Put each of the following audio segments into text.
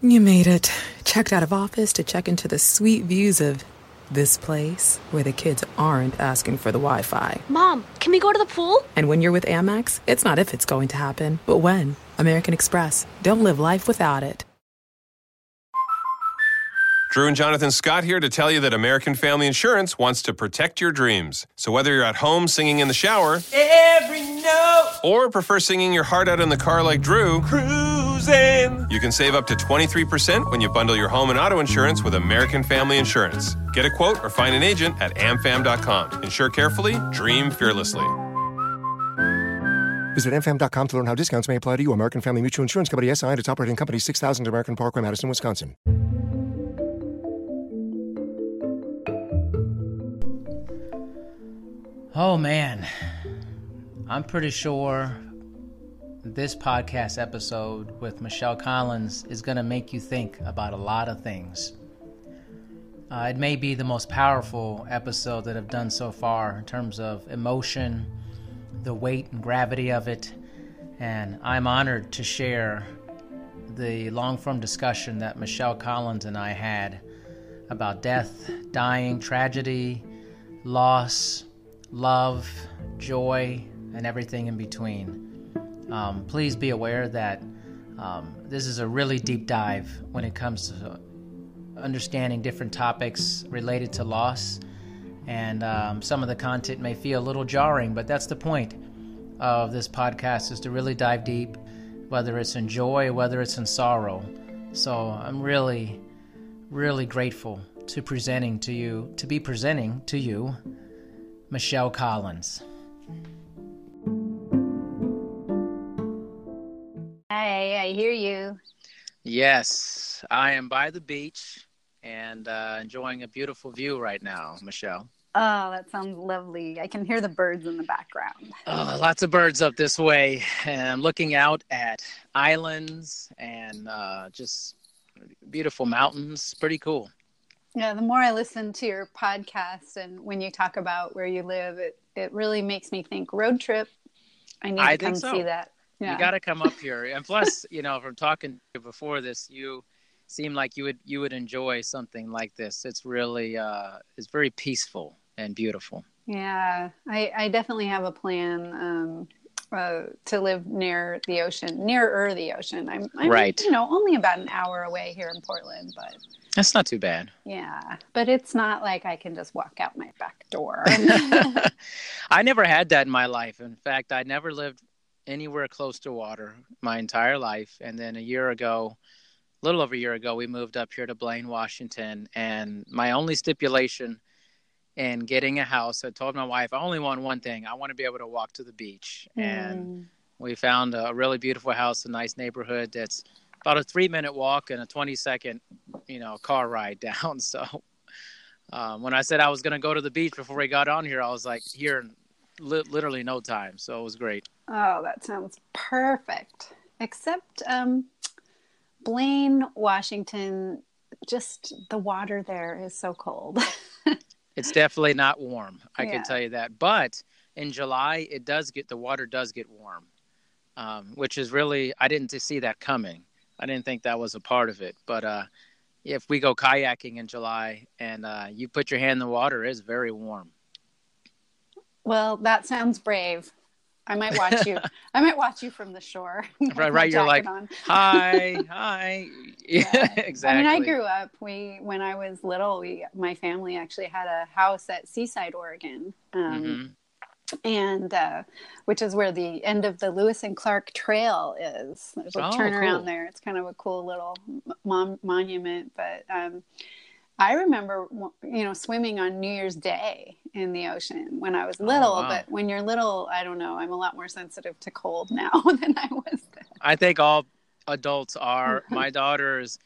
You made it. Checked out of office to check into the sweet views of this place where the kids aren't asking for the Wi Fi. Mom, can we go to the pool? And when you're with Amex, it's not if it's going to happen, but when. American Express. Don't live life without it. Drew and Jonathan Scott here to tell you that American Family Insurance wants to protect your dreams. So whether you're at home singing in the shower, every note, or prefer singing your heart out in the car like Drew, cruising, you can save up to 23% when you bundle your home and auto insurance with American Family Insurance. Get a quote or find an agent at amfam.com. Insure carefully, dream fearlessly. Visit amfam.com to learn how discounts may apply to you. American Family Mutual Insurance Company SI and its operating company 6000 American Parkway, Madison, Wisconsin. Oh man, I'm pretty sure this podcast episode with Michelle Collins is going to make you think about a lot of things. Uh, it may be the most powerful episode that I've done so far in terms of emotion, the weight and gravity of it, and I'm honored to share the long form discussion that Michelle Collins and I had about death, dying, tragedy, loss love, joy, and everything in between. Um, please be aware that um, this is a really deep dive when it comes to understanding different topics related to loss. And um, some of the content may feel a little jarring, but that's the point of this podcast is to really dive deep, whether it's in joy, whether it's in sorrow. So I'm really, really grateful to presenting to you, to be presenting to you Michelle Collins. Hi, I hear you. Yes, I am by the beach and uh, enjoying a beautiful view right now, Michelle. Oh, that sounds lovely. I can hear the birds in the background. Oh, lots of birds up this way. And I'm looking out at islands and uh, just beautiful mountains. Pretty cool. Yeah, the more I listen to your podcast and when you talk about where you live, it, it really makes me think road trip. I need I to come so. see that. Yeah. You got to come up here. And plus, you know, from talking before this, you seem like you would you would enjoy something like this. It's really uh, it's very peaceful and beautiful. Yeah, I, I definitely have a plan um, uh, to live near the ocean, nearer the ocean. I'm, I'm right. you know only about an hour away here in Portland, but that's not too bad. Yeah, but it's not like I can just walk out my back door. I never had that in my life. In fact, I never lived anywhere close to water my entire life. And then a year ago, a little over a year ago, we moved up here to Blaine, Washington. And my only stipulation in getting a house, I told my wife, I only want one thing I want to be able to walk to the beach. Mm. And we found a really beautiful house, a nice neighborhood that's about a three minute walk and a 20 second, you know, car ride down. So um, when I said I was going to go to the beach before we got on here, I was like, here in li- literally no time. So it was great. Oh, that sounds perfect. Except um, Blaine, Washington, just the water there is so cold. it's definitely not warm. I Yeah. can tell you that. But in July, it does get the water does get warm, um, which is really I didn't see that coming. I didn't think that was a part of it. But uh, if we go kayaking in July and uh, you put your hand in the water, it's very warm. Well, that sounds brave. I might watch you. I might watch you from the shore. Right, right. You're like, on. hi, hi. Yeah, exactly. I mean, I grew up. We when I was little, we my family actually had a house at Seaside, Oregon, um, Mhm. and uh, which is where the end of the Lewis and Clark Trail is. There's a Oh, turnaround cool. there. It's kind of a cool little mon- monument. But um, I remember, you know, swimming on New Year's Day in the ocean when I was oh, little. Oh, wow. But when you're little, I don't know. I'm a lot more sensitive to cold now than I was. Then. I think all adults are. My daughter is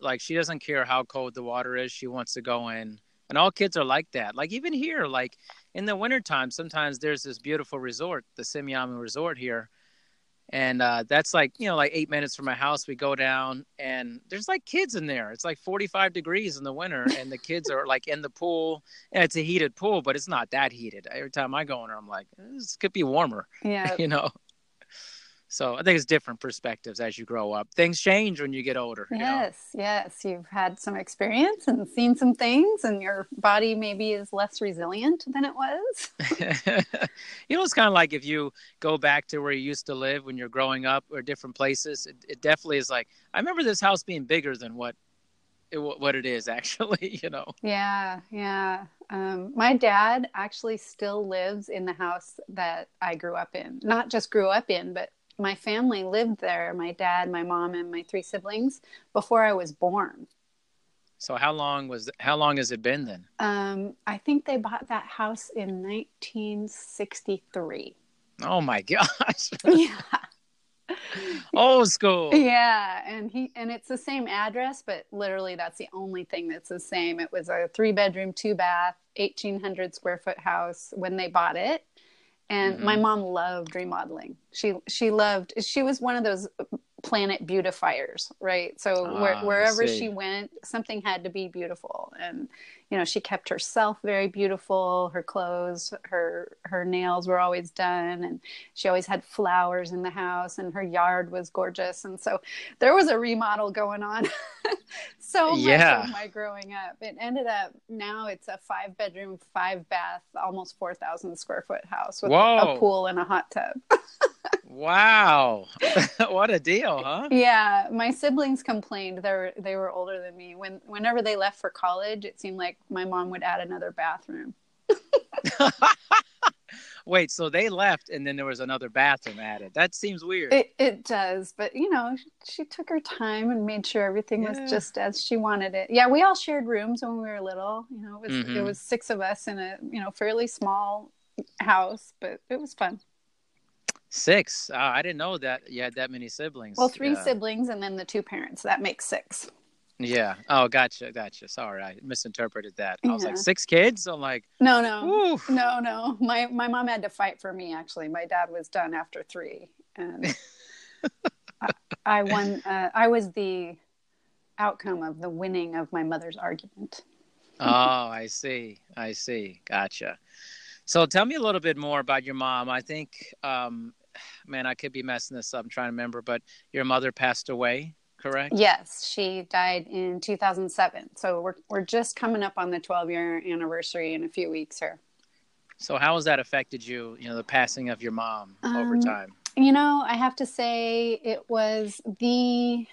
like she doesn't care how cold the water is. She wants to go in. And all kids are like that. Like even here, like in the wintertime, sometimes there's this beautiful resort, the Semiahmoo Resort here. And uh, that's like, you know, like eight minutes from my house. We go down and there's like kids in there. It's like 45 degrees in the winter. And the kids are like in the pool. And it's a heated pool, but it's not that heated. Every time I go in there, I'm like, this could be warmer, Yeah, you know? So I think it's different perspectives as you grow up. Things change when you get older. you know? Yes, yes. You've had some experience and seen some things, and your body maybe is less resilient than it was. you know, it's kind of like if you go back to where you used to live when you're growing up or different places. It, it definitely is like I remember this house being bigger than what it, what it is actually. You know. Yeah, yeah. Um, my dad actually still lives in the house that I grew up in. Not just grew up in, but my family lived there. My dad, my mom, and my three siblings before I was born. So how long was how long has it been then? Um, I think they bought that house in 1963. Oh my gosh. yeah. Old school. Yeah, and he and it's the same address, but literally that's the only thing that's the same. It was a three bedroom, two bath, eighteen hundred square foot house when they bought it, and mm-hmm. my mom loved remodeling. She she loved. She was one of those planet beautifiers, right? So ah, where, wherever she went, something had to be beautiful, and you know she kept herself very beautiful. Her clothes, her her nails were always done, and she always had flowers in the house, and her yard was gorgeous. And so there was a remodel going on. so yeah. much of my growing up. It ended up now it's a five bedroom, five bath, almost four thousand square foot house with Whoa. a pool and a hot tub. Wow, what a deal, huh? Yeah, my siblings complained. They were they were older than me. When whenever they left for college, it seemed like my mom would add another bathroom. Wait, so they left and then there was another bathroom added. That seems weird. It, it does, but you know, she took her time and made sure everything yeah. was just as she wanted it. Yeah, we all shared rooms when we were little. You know, it was mm-hmm. it was six of us in a you know fairly small house, but it was fun. Six. Uh, I didn't know that you had that many siblings. Well, three yeah. siblings and then the two parents. That makes six. Yeah. Oh, gotcha, gotcha. Sorry, I misinterpreted that. I was like six kids. I'm like, no, no, Oof. no, no. My my mom had to fight for me. Actually, my dad was done after three, and I, I, won. Uh, I was the outcome of the winning of my mother's argument. oh, I see. I see. Gotcha. So tell me a little bit more about your mom. I think um, man, I could be messing this up. I'm trying to remember, but your mother passed away, correct? Yes, she died in 2007. So we're we're just coming up on the 12 year anniversary in a few weeks here. So how has that affected you? You know, the passing of your mom um, over time. You know, I have to say it was the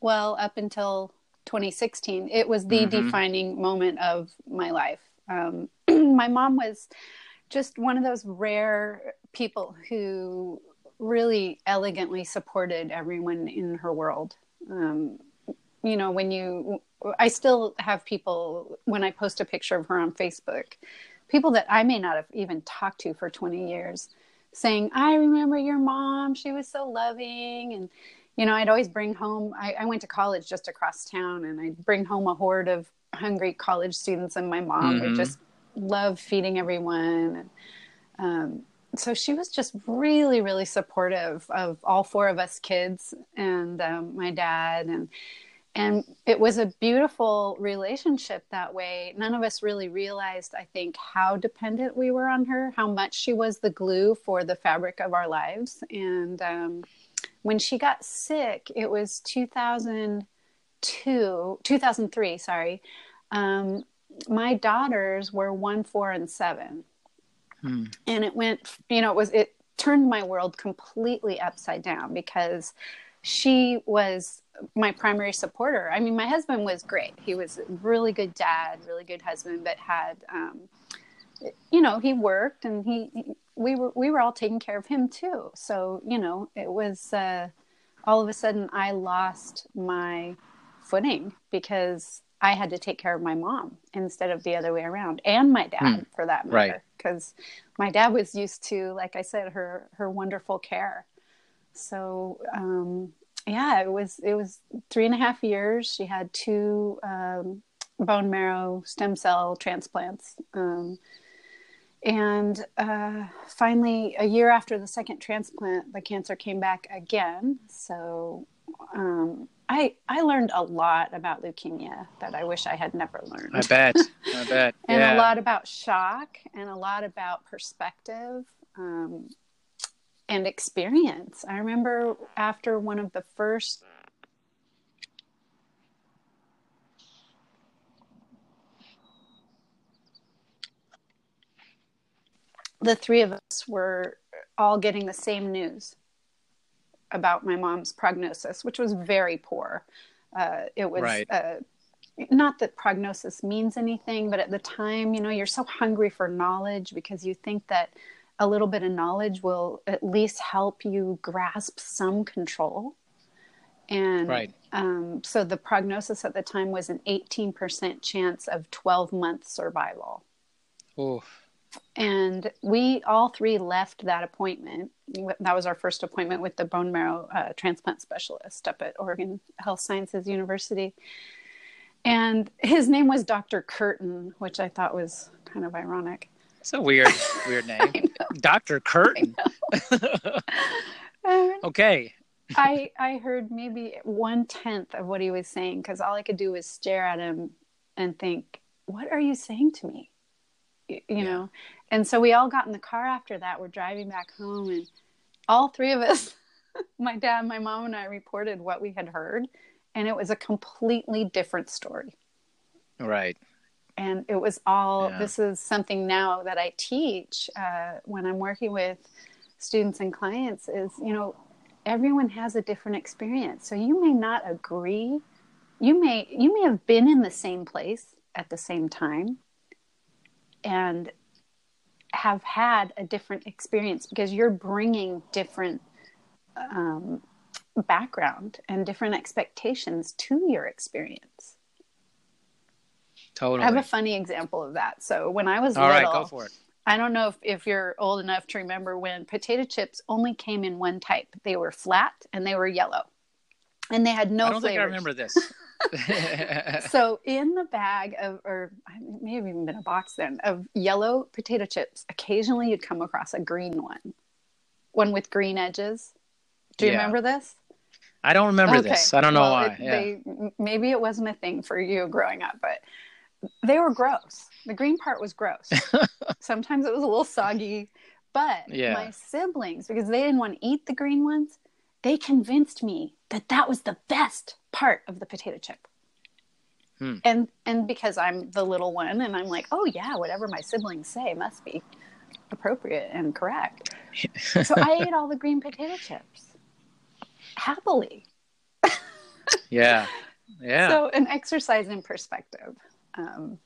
well up until 2016. It was the mm-hmm. defining moment of my life. Um, my mom was just one of those rare people who really elegantly supported everyone in her world. Um, you know, when you, I still have people, when I post a picture of her on Facebook, people that I may not have even talked to for 20 years saying, I remember your mom. She was so loving. And, you know, I'd always bring home, I, I went to college just across town and I'd bring home a horde of hungry college students, and my mom mm-hmm. would just love feeding everyone. And, um, so she was just really really supportive of all four of us kids and um, my dad and and it was a beautiful relationship that way. None of us really realized i think how dependent we were on her how much she was the glue for the fabric of our lives. And um, when she got sick it was 2002 2003 sorry. Um, my daughters were one four and seven Hmm. And it went, you know, it was, it turned my world completely upside down because she was my primary supporter. I mean, my husband was great. He was a really good dad, really good husband, but had, um, you know, he worked and he, we were, we were all taking care of him too. So, you know, it was, uh, all of a sudden I lost my footing because I had to take care of my mom instead of the other way around, and my dad hmm. for that matter, because right. my dad was used to, like I said, her her wonderful care. So um, yeah, it was it was three and a half years. She had two um, bone marrow stem cell transplants. Um, and uh, finally, a year after the second transplant, the cancer came back again. So um, I I learned a lot about leukemia that I wish I had never learned. I bet. I bet. and a lot about shock and a lot about perspective. Um, and experience. I remember after one of the first the three of us were all getting the same news about my mom's prognosis, which was very poor. Uh, it was Right. uh, not that prognosis means anything, but at the time, you know, you're so hungry for knowledge because you think that a little bit of knowledge will at least help you grasp some control. And Right. um, so the prognosis at the time was an 18% chance of 12 month survival. Ooh. And we all three left that appointment. That was our first appointment with the bone marrow uh, transplant specialist up at Oregon Health Sciences University. And his name was Dr. Curtin, which I thought was kind of ironic. It's a weird, weird name. Dr. Curtin. Okay. I I heard maybe one tenth of what he was saying because all I could do was stare at him and think, "What are you saying to me?" You know. And so we all got in the car after that. We're driving back home, and all three of us, my dad, my mom, and I, reported what we had heard, and it was a completely different story. Right. And it was all. Yeah. This is something now that I teach uh, when I'm working with students and clients. Is you know everyone has a different experience so you may not agree you may you may have been in the same place at the same time and have had a different experience because you're bringing different um, background and different expectations to your experience Totally. i have a funny example of that so when i was All right, little go for it. I don't know if, if you're old enough to remember when potato chips only came in one type. They were flat and they were yellow. And they had no I don't think I remember this. So in the bag of, or it may have even been a box then, of yellow potato chips, occasionally you'd come across a green one, one with green edges. Do you Yeah. remember this? I don't remember this. I don't know Well, why. it- yeah. They, maybe it wasn't a thing for you growing up, but they were gross. The green part was gross. Sometimes it was a little soggy, but Yeah. my siblings, because they didn't want to eat the green ones, they convinced me that that was the best part of the potato chip. Hmm. And and because I'm the little one, and I'm like, oh yeah, whatever my siblings say must be appropriate and correct. so I ate all the green potato chips happily. yeah. Yeah. So an exercise in perspective. Um,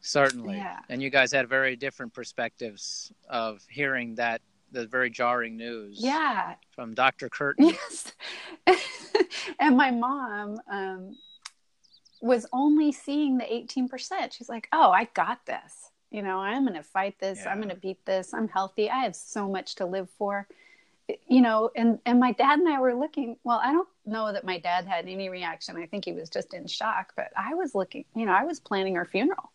certainly. yeah. And you guys had very different perspectives of hearing that the very jarring news yeah, from Dr. Curtin. Yes. and my mom um, was only seeing the 18%. She's like, oh, I got this. You know, I'm going to fight this. I'm going to beat this. I'm healthy. I have so much to live for. You know, and, and my dad and I were looking. Well, I don't know that my dad had any reaction. I think he was just in shock. But I was looking, you know, I was planning her funeral.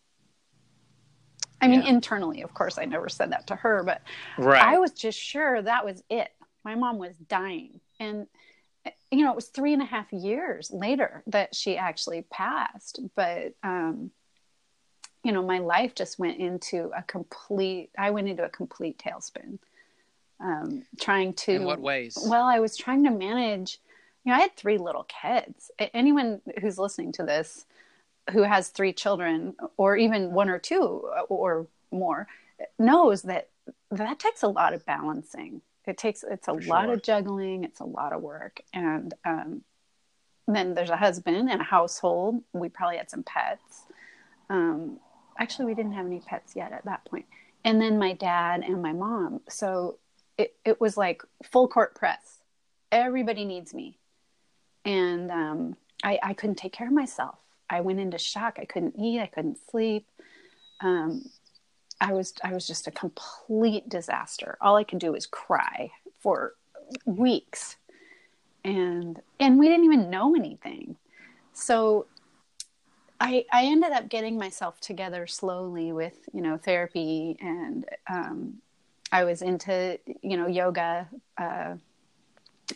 I mean, Yeah. internally, of course, I never said that to her, but Right. I was just sure that was it. My mom was dying. And, you know, it was three and a half years later that she actually passed. But, um, you know, my life just went into a complete, I went into a complete tailspin. Um, trying to. In what ways? Well, I was trying to manage, you know, I had three little kids. Anyone who's listening to this who has three children or even one or two or more knows that that takes a lot of balancing. It takes it's a For lot sure. of juggling it's a lot of work. And um, then there's a husband and a household. We probably had some pets. Um, actually we didn't have any pets yet at that point. And then my dad and my mom. So it, it was like full court press. Everybody needs me. And um, I, I couldn't take care of myself. I went into shock. I couldn't eat. I couldn't sleep. Um, I was I was just a complete disaster. All I could do was cry for weeks, and and we didn't even know anything. So I I ended up getting myself together slowly with you know therapy, and um, I was into you know yoga. Uh,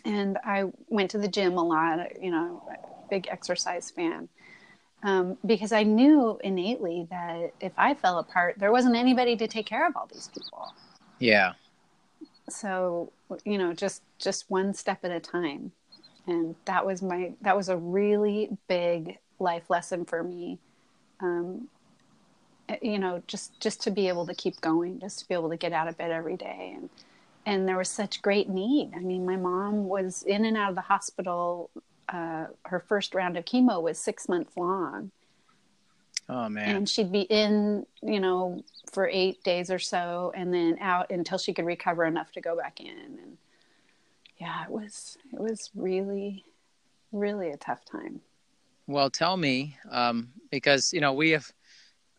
and I went to the gym a lot, you know, big exercise fan. Um, because I knew innately that if I fell apart, there wasn't anybody to take care of all these people. yeah. so you know just just one step at a time and that was my that was a really big life lesson for me um, you know just just to be able to keep going just to be able to get out of bed every day and and there was such great need i mean my mom was in and out of the hospital uh, her first round of chemo was six months long. Oh man. and she'd be in you know for eight days or so and then out until she could recover enough to go back in. And yeah it was it was really really a tough time. Well, tell me, um, because you know we have,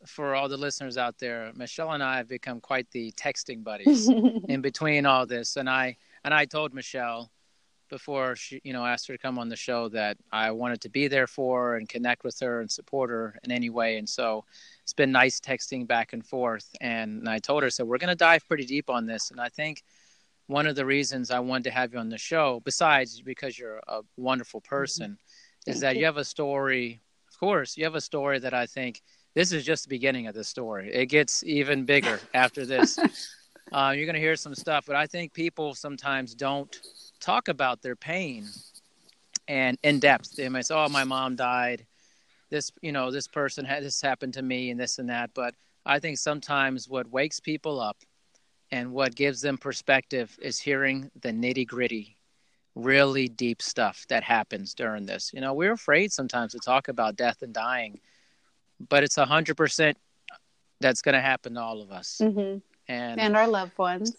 for all the listeners out there, Michelle and I have become quite the texting buddies in between all this, and I and I told Michelle before she, you know, asked her to come on the show that I wanted to be there for and connect with her and support her in any way, and so it's been nice texting back and forth. And I told her, so we're going to dive pretty deep on this, and I think one of the reasons I wanted to have you on the show, besides because you're a wonderful person, is that you have a story. Of course, you have a story that I think this is just the beginning of the story. It gets even bigger after this. Uh, you're going to hear some stuff, but I think people sometimes don't talk about their pain and in depth. They might say, "Oh, my mom died. This, you know, this person had this happened to me, and this and that." But I think sometimes what wakes people up and what gives them perspective is hearing the nitty gritty really deep stuff that happens during this. You know, we're afraid sometimes to talk about death and dying, but it's a hundred percent that's going to happen to all of us, mm-hmm. and and our loved ones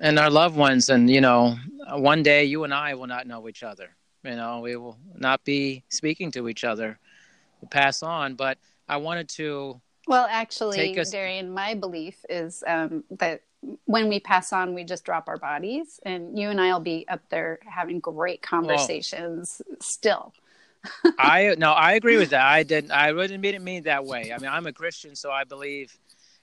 and our loved ones. And you know, one day you and I will not know each other. You know, we will not be speaking to each other. We'll pass on, but I wanted to. well actually us- darian my belief is um, that when we pass on we just drop our bodies and you and i'll be up there having great conversations still I no, I agree with that. I didn't. I wouldn't mean it mean that way. I mean, I'm a Christian, so I believe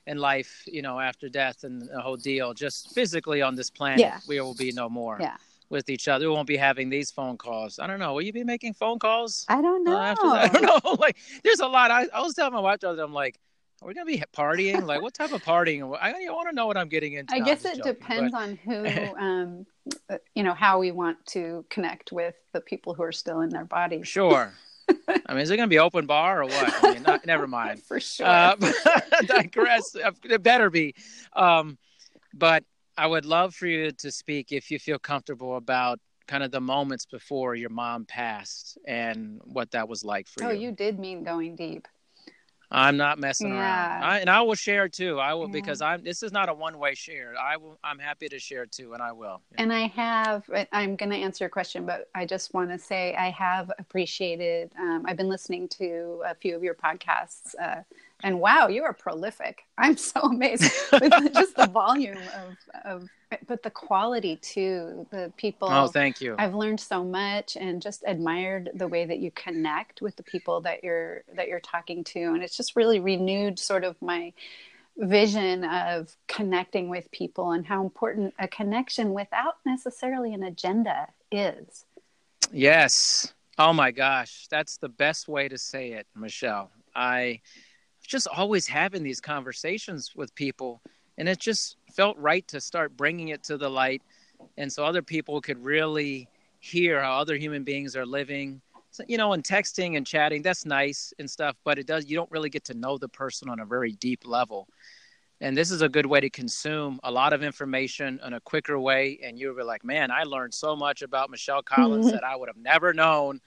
in life. You know, after death and the whole deal. Just physically on this planet, Yeah. we will be no more yeah with each other. We won't be having these phone calls. I don't know. Will you be making phone calls i don't uh, know after that? I don't know. Like, there's a lot. I, I was telling my wife the other day, I'm like, are we gonna be partying? Like, what type of partying? I, I want to know what I'm getting into. I No, guess it joking, depends but- on who, um, uh, you know, how we want to connect with the people who are still in their bodies. Sure. I mean, is it gonna be open bar or what? I mean, not, never mind. For sure. Uh, digress. It better be. Um, but I would love for you to speak if you feel comfortable about kind of the moments before your mom passed and what that was like for oh, you. Oh, you did mean going deep. I'm not messing Yeah. around, I, and I will share too. I will Yeah. because I'm. This is not a one way share. I will. I'm happy to share too, and I will. And I have, I'm going to answer your question, but I just want to say I have appreciated, um, I've been listening to a few of your podcasts, uh, and wow, you are prolific. I'm so amazed with just the volume of, of, but the quality too. The people. Oh, thank you. I've learned so much and just admired the way that you connect with the people that you're that you're talking to and it's just really renewed sort of my vision of connecting with people and how important a connection without necessarily an agenda is. Yes. Oh my gosh, that's the best way to say it, Michelle. I just always having these conversations with people, and it just felt right to start bringing it to the light, and so other people could really hear how other human beings are living. So, you know, and texting and chatting, that's nice and stuff, but it does you don't really get to know the person on a very deep level. And this is a good way to consume a lot of information in a quicker way. And you'll be like, man, I learned so much about Michelle Collins mm-hmm. that I would have never known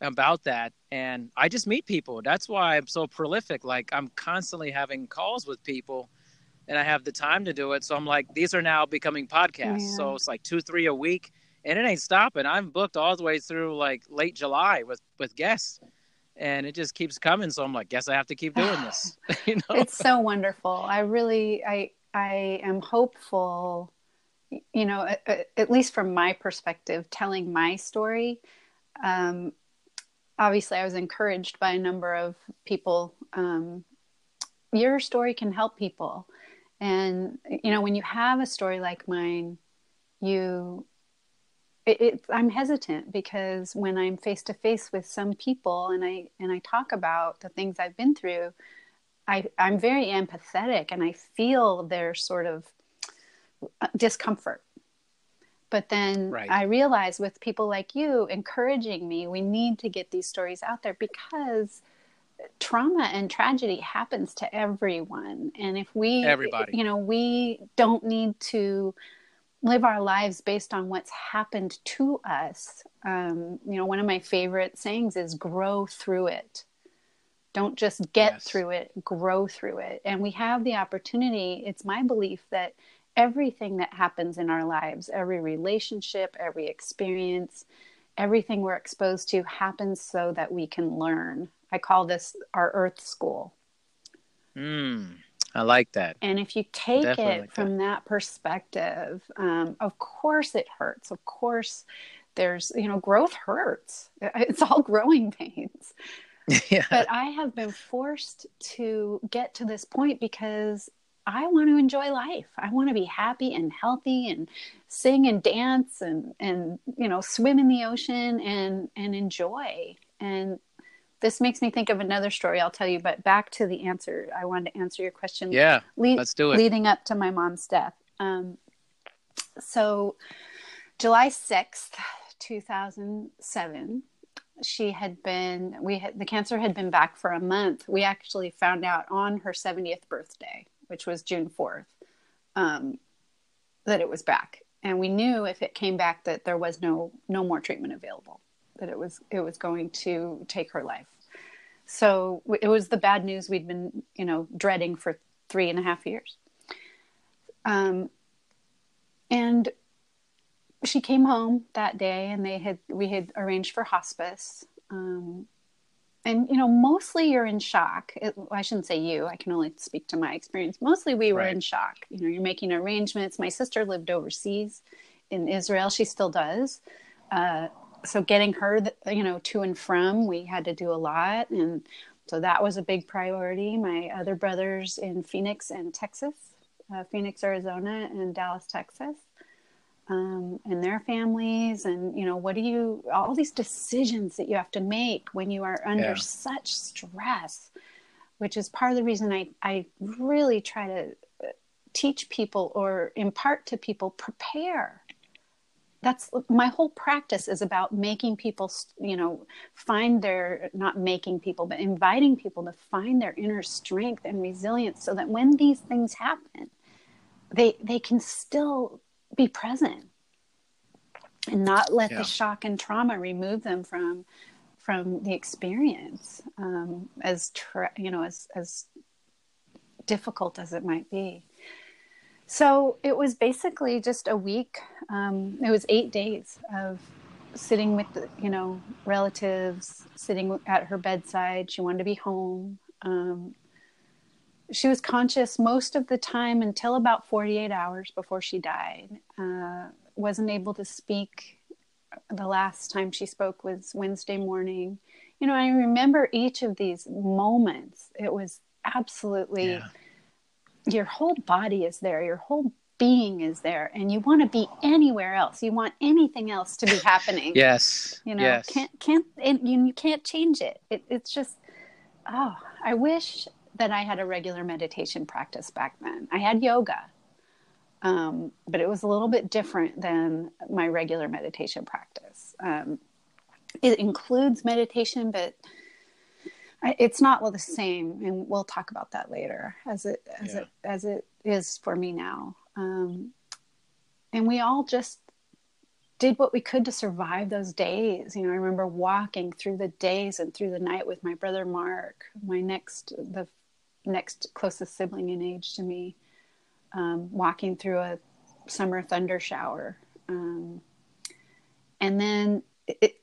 about that. And I just meet people. That's why I'm so prolific. Like I'm constantly having calls with people and I have the time to do it. So I'm like, these are now becoming podcasts. Yeah. So it's like two, three a week. And it ain't stopping. I'm booked all the way through like late July with with guests. And it just keeps coming. So I'm like, guess I have to keep doing this. you know? It's so wonderful. I really I I am hopeful you know at, at least from my perspective telling my story um obviously I was encouraged by a number of people um your story can help people and you know when you have a story like mine you it, it, i'm hesitant because when i'm face to face with some people and i and i talk about the things i've been through i i'm very empathetic and i feel their sort of uh, discomfort But then Right. I realize with people like you encouraging me, we need to get these stories out there because trauma and tragedy happens to everyone. And if we, Everybody. you know, we don't need to live our lives based on what's happened to us. Um, you know, one of my favorite sayings is grow through it. Don't just get Yes. through it, grow through it. And we have the opportunity, it's my belief that everything that happens in our lives, every relationship, every experience, everything we're exposed to happens so that we can learn. I call this our earth school. Mm, I like that. And if you take Definitely it like from that, perspective, um, of course it hurts. Of course, there's, you know, growth hurts. It's all growing pains. yeah. But I have been forced to get to this point because I want to enjoy life. I want to be happy and healthy and sing and dance and, and you know, swim in the ocean and, and enjoy. And this makes me think of another story I'll tell you, but back to the answer. I wanted to answer your question Yeah. lead- let's do it. leading up to my mom's death. Um, so, July 6th, 2007, she had been, we had, the cancer had been back for a month. We actually found out on her 70th birthday, which was June 4th, um, that it was back. And we knew if it came back that there was no, no more treatment available, that it was, it was going to take her life. So it was the bad news we'd been, you know, dreading for three and a half years. Um, and she came home that day, and they had we had arranged for hospice. Um, and you know, mostly you're in shock. It, I shouldn't say you. I can only speak to my experience. Mostly we were Right. in shock. You know, you're making arrangements. My sister lived overseas in Israel. She still does. Uh, so getting her, you know, to and from, we had to do a lot, and so that was a big priority. My other brothers in Phoenix and Texas, uh, Phoenix, Arizona, and Dallas, Texas, um, and their families, and you know, what do you? All these decisions that you have to make when you are under Yeah. such stress, which is part of the reason I I really try to uh, teach people or impart to people prepare that's my whole practice is about making people you know find their not making people but inviting people to find their inner strength and resilience so that when these things happen they they can still be present and not let Yeah. the shock and trauma remove them from from the experience um, as tra- you know as as difficult as it might be so it was basically just a week. Um, it was eight days of sitting with, the, you know, relatives, sitting at her bedside. She wanted to be home. Um, she was conscious most of the time until about 48 hours before she died. Uh, wasn't able to speak. The last time she spoke was Wednesday morning. You know, I remember each of these moments. It was absolutely Yeah. Your whole body is there your whole being is there and you want to be anywhere else you want anything else to be happening Yes. you know yes. can't can't and you, you can't change it. it it's just oh i wish that i had a regular meditation practice back then i had yoga um, but it was a little bit different than my regular meditation practice um, it includes meditation but it's not the same and we'll talk about that later as it as Yeah. it as it is for me now. Um, and we all just did what we could to survive those days. You know i remember walking through the days and through the night with my brother mark my next the next closest sibling in age to me um, walking through a summer thunder shower. Um, and then it,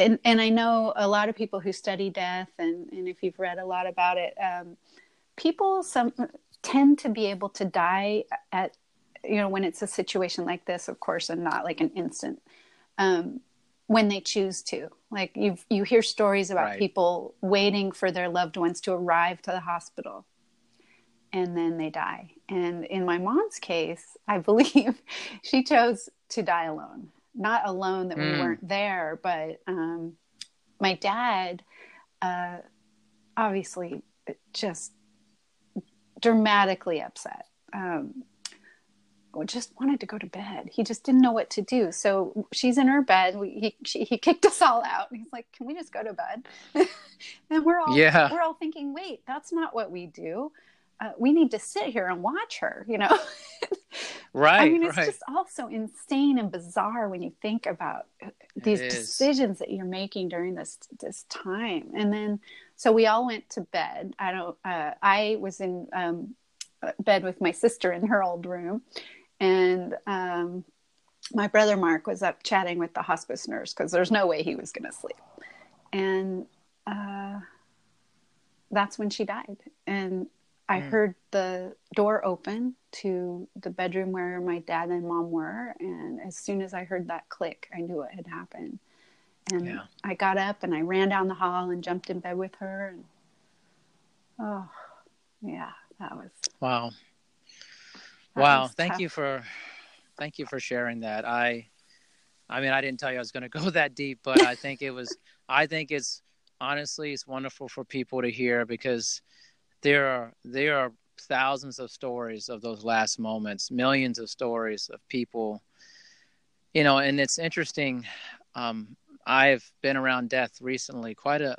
and, and I know a lot of people who study death, and, and if you've read a lot about it, um, people some tend to be able to die at, you know, when it's a situation like this, of course, and not like an instant, um, when they choose to. Like you, you hear stories about Right. people waiting for their loved ones to arrive to the hospital, and then they die. And in my mom's case, I believe she chose to die alone. Not alone that we Mm. weren't there, but um, my dad, uh, obviously, just dramatically upset. Um, just wanted to go to bed. He just didn't know what to do. So she's in her bed. We, he she, he kicked us all out. He's like, "Can we just go to bed?" and we're all Yeah. we're all thinking, "Wait, that's not what we do. Uh, we need to sit here and watch her." You know. Right. I mean, it's right. just all so insane and bizarre when you think about these decisions that you're making during this this time. And then, so we all went to bed. I don't. Uh, I was in um, bed with my sister in her old room, and um, my brother Mark was up chatting with the hospice nurse because there's no way he was going to sleep. And uh, that's when she died. And I mm. heard the door open to the bedroom where my dad and mom were. And as soon as I heard that click, I knew what had happened. And Yeah. I got up and I ran down the hall and jumped in bed with her. And oh, yeah, that was. Wow. That wow. was Thank tough. you for thank you for sharing that. I I mean I didn't tell you I was gonna go that deep, but I think it was I think it's honestly it's wonderful for people to hear because there are there are thousands of stories of those last moments, millions of stories of people you know, and it's interesting. Um, I've been around death recently quite a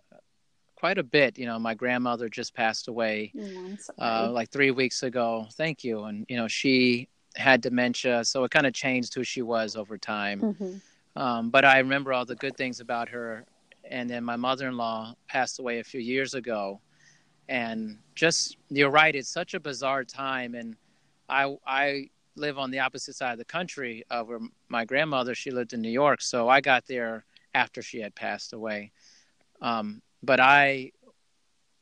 quite a bit. You know, my grandmother just passed away Oh, uh, like three weeks ago. Thank you. And you know, she had dementia, so it kind of changed who she was over time. Mhm. Um, but I remember all the good things about her. And then my mother-in-law passed away a few years ago, and just you're right. It's such a bizarre time, and I I live on the opposite side of the country of where my grandmother. She lived in New York, so I got there after she had passed away. Um, but I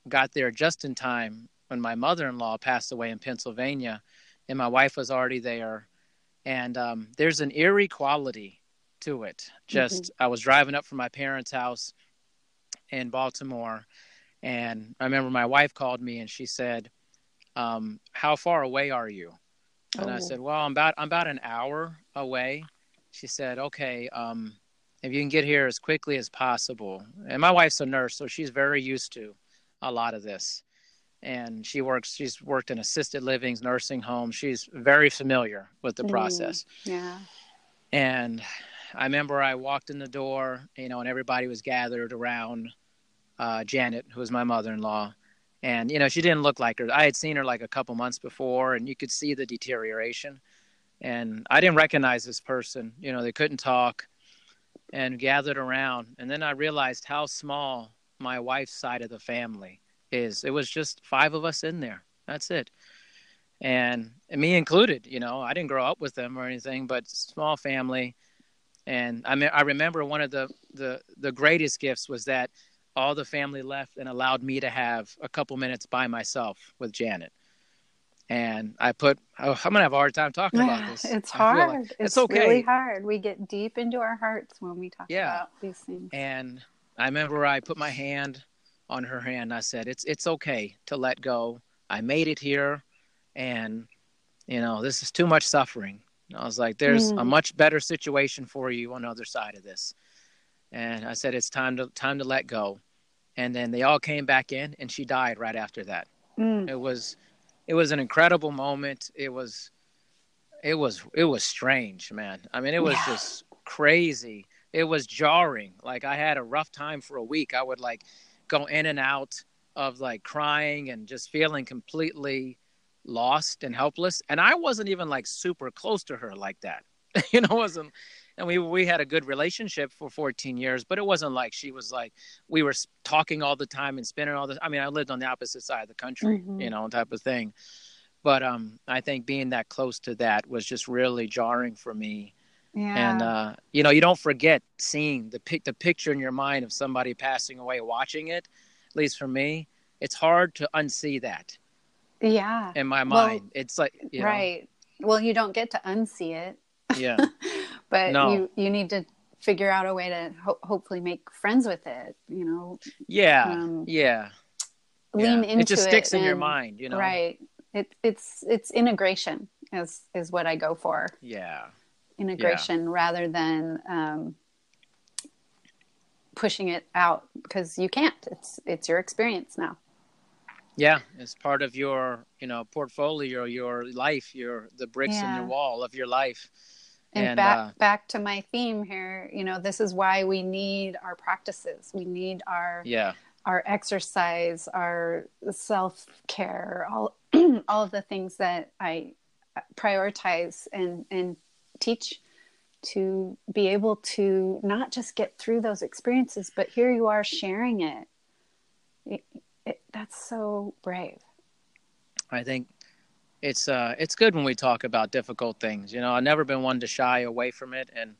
got there just in time when my mother-in-law passed away in Pennsylvania, and my wife was already there. And um, there's an eerie quality to it. Just I was driving up from my parents' house in Baltimore, and I remember my wife called me and she said, um, "How far away are you?" And I Oh. said, "Well, I'm about I'm about an hour away." She said, "Okay, um, if you can get here as quickly as possible." And my wife's a nurse, so she's very used to a lot of this. And she works. She's worked in assisted livings, nursing homes. She's very familiar with the Mm. process. Yeah. And I remember I walked in the door, you know, and everybody was gathered around uh, Janet, who was my mother-in-law. And you know, she didn't look like her. I had seen her like a couple months before, and you could see the deterioration. And I didn't recognize this person. You know, they couldn't talk, and gathered around. And then I realized how small my wife's side of the family is. It was just five of us in there. That's it and, and me included. You know, I didn't grow up with them or anything, but small family. And I mean, I remember one of the, the the greatest gifts was that all the family left and allowed me to have a couple minutes by myself with Janet. And I put, oh, I'm gonna have a hard time talking about this. It's feel like- hard. it's It's, okay. really hard. We get deep into our hearts when we talk Yeah. about these things. And I remember I put my hand on her hand. I said, "It's it's okay to let go. I made it here, and you know this is too much suffering." And I was like, "There's a Mm. much better situation for you on the other side of this." And I said, "It's time to time to let go." And then they all came back in, and she died right after that. Mm. It was it was an incredible moment. It was it was it was strange, man. I mean, it was Yeah. just crazy. It was jarring. Like I had a rough time for a week. I would like go in and out of like crying and just feeling completely lost and helpless. And I wasn't even like super close to her like that. you know, it wasn't and we we had a good relationship for 14 years, but it wasn't like she was like we were talking all the time and spending all the I mean, I lived on the opposite side of the country, Mhm. you know, type of thing. But um I think being that close to that was just really jarring for me Yeah. and uh, you know you don't forget seeing the pic- the picture in your mind of somebody passing away watching it at least for me it's hard to unsee that yeah. in my Well, mind it's like you know, right. Well, you don't get to unsee it, yeah but No. you you need to figure out a way to ho- hopefully make friends with it. You know, yeah Um, yeah lean yeah. into it It just sticks in your mind you know Right. It, it's it's integration is is what I go for. yeah Integration rather than um, pushing it out because you can't. It's it's your experience now. Yeah, it's part of your, you know, portfolio, your life, your the bricks in Yeah. your wall of your life. And, And, back uh, back to my theme here you know this is why we need our practices. We need our Yeah, our exercise our self-care all all of the things that i prioritize and and teach to be able to not just get through those experiences but here you are sharing it, it, it that's so brave. I think it's uh it's good when we talk about difficult things. You know, I've never been one to shy away from it, and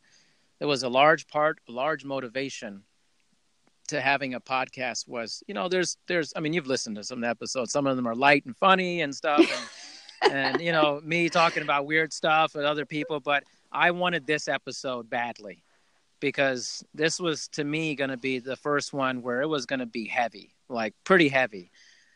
it was a large part, a large motivation to having a podcast was, you know, there's there's I mean, you've listened to some episodes. Some of them are light and funny and stuff, and and you know, me talking about weird stuff with other people, but I wanted this episode badly because this was to me going to be the first one where it was going to be heavy, like pretty heavy.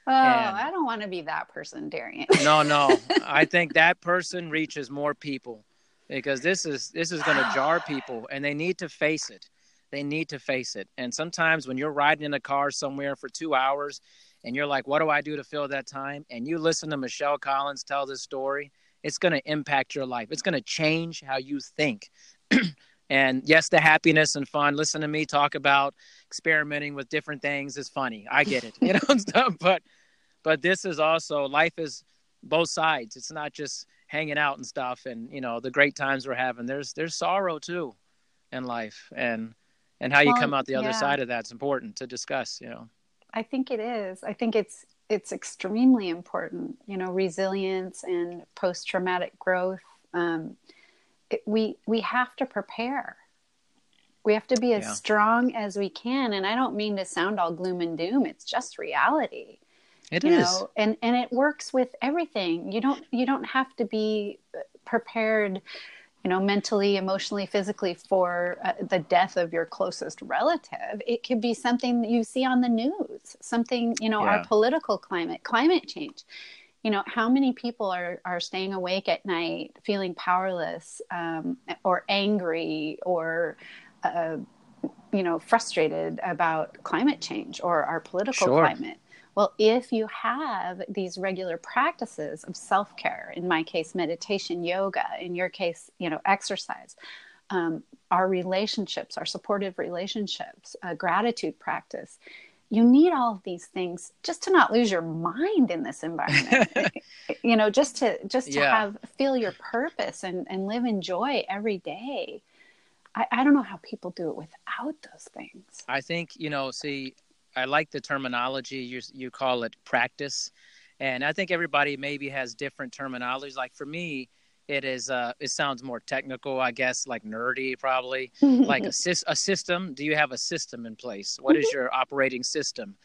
Oh And- i don't want to be that person darian No, no. I think that person reaches more people because this is this is going to jar people and they need to face it. They need to face it. And sometimes when you're riding in a car somewhere for 2 hours and you're like what do I do to fill that time and you listen to Michelle Collins tell this story, it's going to impact your life. It's going to change how you think. and yes, the happiness and fun. Listen to me talk about experimenting with different things is funny. I get it, you know, and stuff. But but this is also life is both sides. It's not just hanging out and stuff and you know the great times we're having. There's there's sorrow too in life and and how you Well, come out the other side of that's important to discuss. You know. I think it is. I think it's it's extremely important. You know, resilience and post traumatic growth. Um, we we have to prepare. We have to be as Yeah. strong as we can, and I don't mean to sound all gloom and doom. It's just reality, It you is. know. And and it works with everything. You don't you don't have to be prepared you know mentally emotionally physically for uh, the death of your closest relative it could be something that you see on the news something you know Yeah. our political climate climate change you know how many people are are staying awake at night feeling powerless um, or angry or uh, you know frustrated about climate change or our political Sure. climate well, if you have these regular practices of self care, in my case, meditation, yoga, in your case, you know, exercise, um, our relationships, our supportive relationships, a gratitude practice, you need all of these things just to not lose your mind in this environment. you know, just to just to Yeah. have feel your purpose and and live in joy every day. I, I don't know how people do it without those things. I think you know. See, I like the terminology you you call it practice, and I think everybody maybe has different terminologies. Like for me, it is uh, it sounds more technical, I guess, like nerdy probably. like a, a system. Do you have a system in place? What is your operating system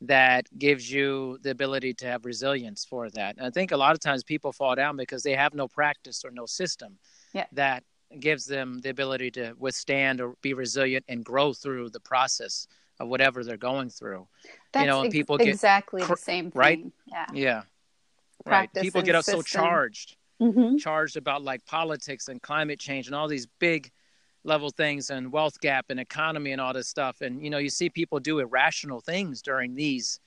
that gives you the ability to have resilience for that? And I think a lot of times people fall down because they have no practice or no system Yeah. that gives them the ability to withstand or be resilient and grow through the process of whatever they're going through. That's know, and ex- people get exactly cr- the same thing. right? Yeah. Yeah. Right. Practice People get up so charged hmm charged about like politics and climate change and all these big level things and wealth gap and economy and all this stuff. And you know you see people do irrational things during these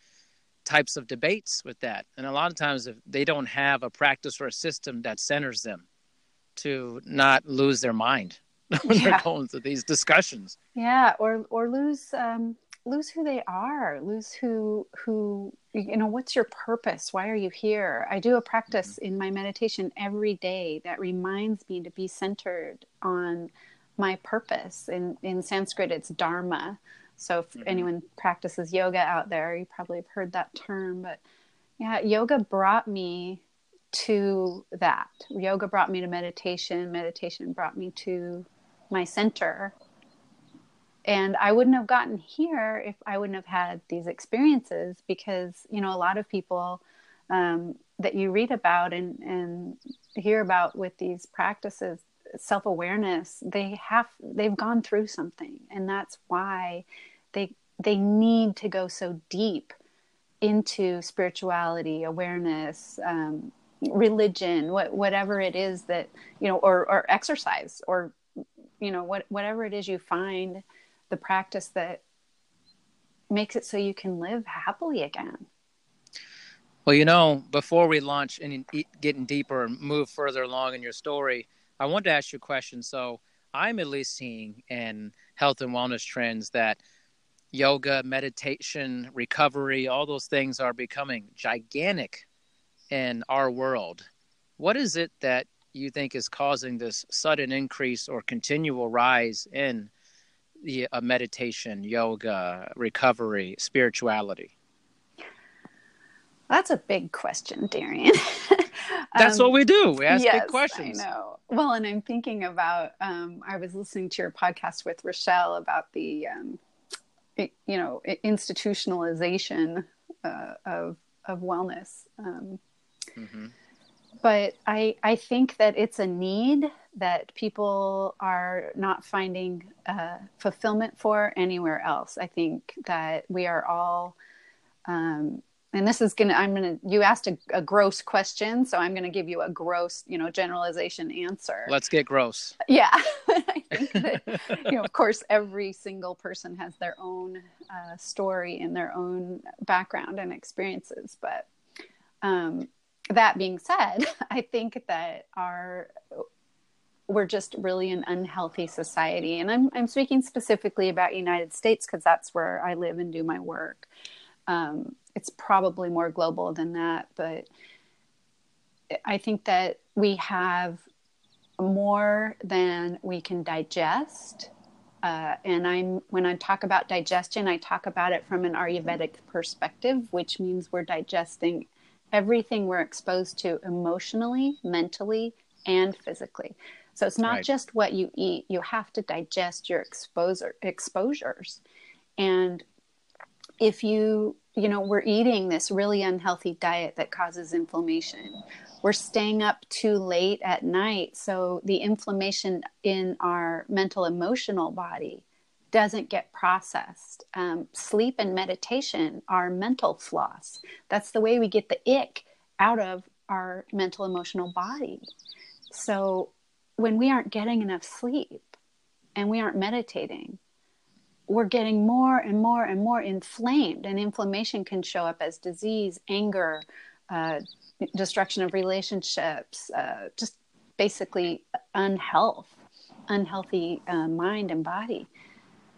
types of debates with that. And a lot of times if they don't have a practice or a system that centers them to not lose their mind when Yeah. they're going through these discussions. Yeah, or or lose um, lose who they are, lose who who you know. What's your purpose? Why are you here? I do a practice mm-hmm. in my meditation every day that reminds me to be centered on my purpose. In in Sanskrit, it's dharma. So if mm-hmm. anyone practices yoga out there, you probably have heard that term. But yeah, yoga brought me to that. Yoga brought me to meditation. Meditation brought me to my center. And I wouldn't have gotten here if I wouldn't have had these experiences because, you know, a lot of people um, that you read about and, and hear about with these practices, self awareness, they have, they've gone through something. And that's why they, they need to go so deep into spirituality, awareness, um, religion, what, whatever it is that, you know, or, or exercise or, you know, what, whatever it is you find the practice that makes it so you can live happily again. Well, you know, before we launch and getting deeper and move further along in your story, I wanted to ask you a question. So, I'm at least seeing in health and wellness trends that yoga, meditation, recovery, all those things are becoming gigantic in our world. What is it that you think is causing this sudden increase or continual rise in the uh, meditation, yoga, recovery, spirituality? That's a big question, Darian. That's um, what we do. We ask yes, big questions. I know. Well, and I'm thinking about. Um, I was listening to your podcast with Rochelle about the, um, it, you know, institutionalization uh, of of wellness. Um, mm-hmm. But I I think that it's a need that people are not finding uh, fulfillment for anywhere else. I think that we are all um, and this is gonna i'm gonna you asked a, a gross question so i'm gonna give you a gross you know generalization answer. Let's get gross. Yeah. I think that you know of course every single person has their own uh, story and their own background and experiences but um, that being said i think that our we're just really an unhealthy society and i'm, I'm speaking specifically about united states because that's where i live and do my work um, it's probably more global than that, but I think that we have more than we can digest. Uh, and I'm when I talk about digestion, I talk about it from an Ayurvedic perspective, which means we're digesting everything we're exposed to emotionally, mentally, and physically. So it's not right. just what you eat; you have to digest your exposure exposures. And if you you know we're eating this really unhealthy diet that causes inflammation we're staying up too late at night so the inflammation in our mental emotional body doesn't get processed. Um, sleep and meditation are mental floss. That's the way we get the ick out of our mental emotional body. So when we aren't getting enough sleep and we aren't meditating we're getting more and more and more inflamed, and inflammation can show up as disease, anger, uh, destruction of relationships, uh, just basically unhealth, unhealthy uh, mind and body.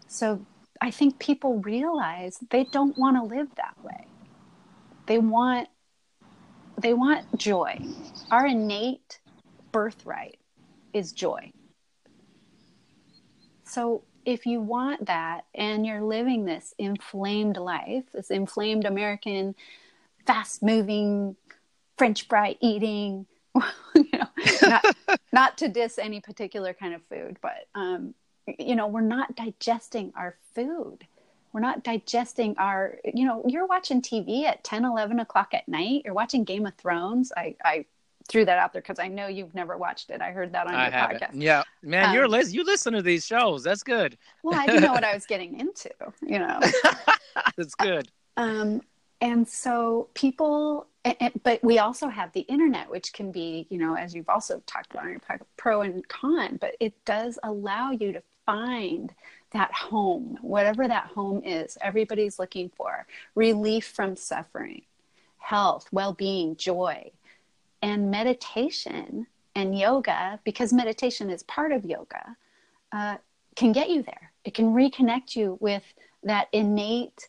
So I think people realize they don't want to live that way. They want they want joy. Our innate birthright is joy. So if you want that and you're living this inflamed life, this inflamed American, fast moving, French fry eating, you know, not, not to diss any particular kind of food, but, um, you know, we're not digesting our food. We're not digesting our, you know, you're watching TV at 10, 11 o'clock at night. You're watching Game of Thrones. I, I threw that out there because I know you've never watched it. I heard that on I your haven't. podcast. Yeah, man, um, you're li- you listen to these shows. That's good. well, I didn't know what I was getting into. You know, that's good. Um, and so people, but we also have the internet, which can be, you know, as you've also talked about, pro and con. But it does allow you to find that home, whatever that home is. Everybody's looking for relief from suffering, health, well-being, joy and meditation and yoga, because meditation is part of yoga, uh, can get you there. It can reconnect you with that innate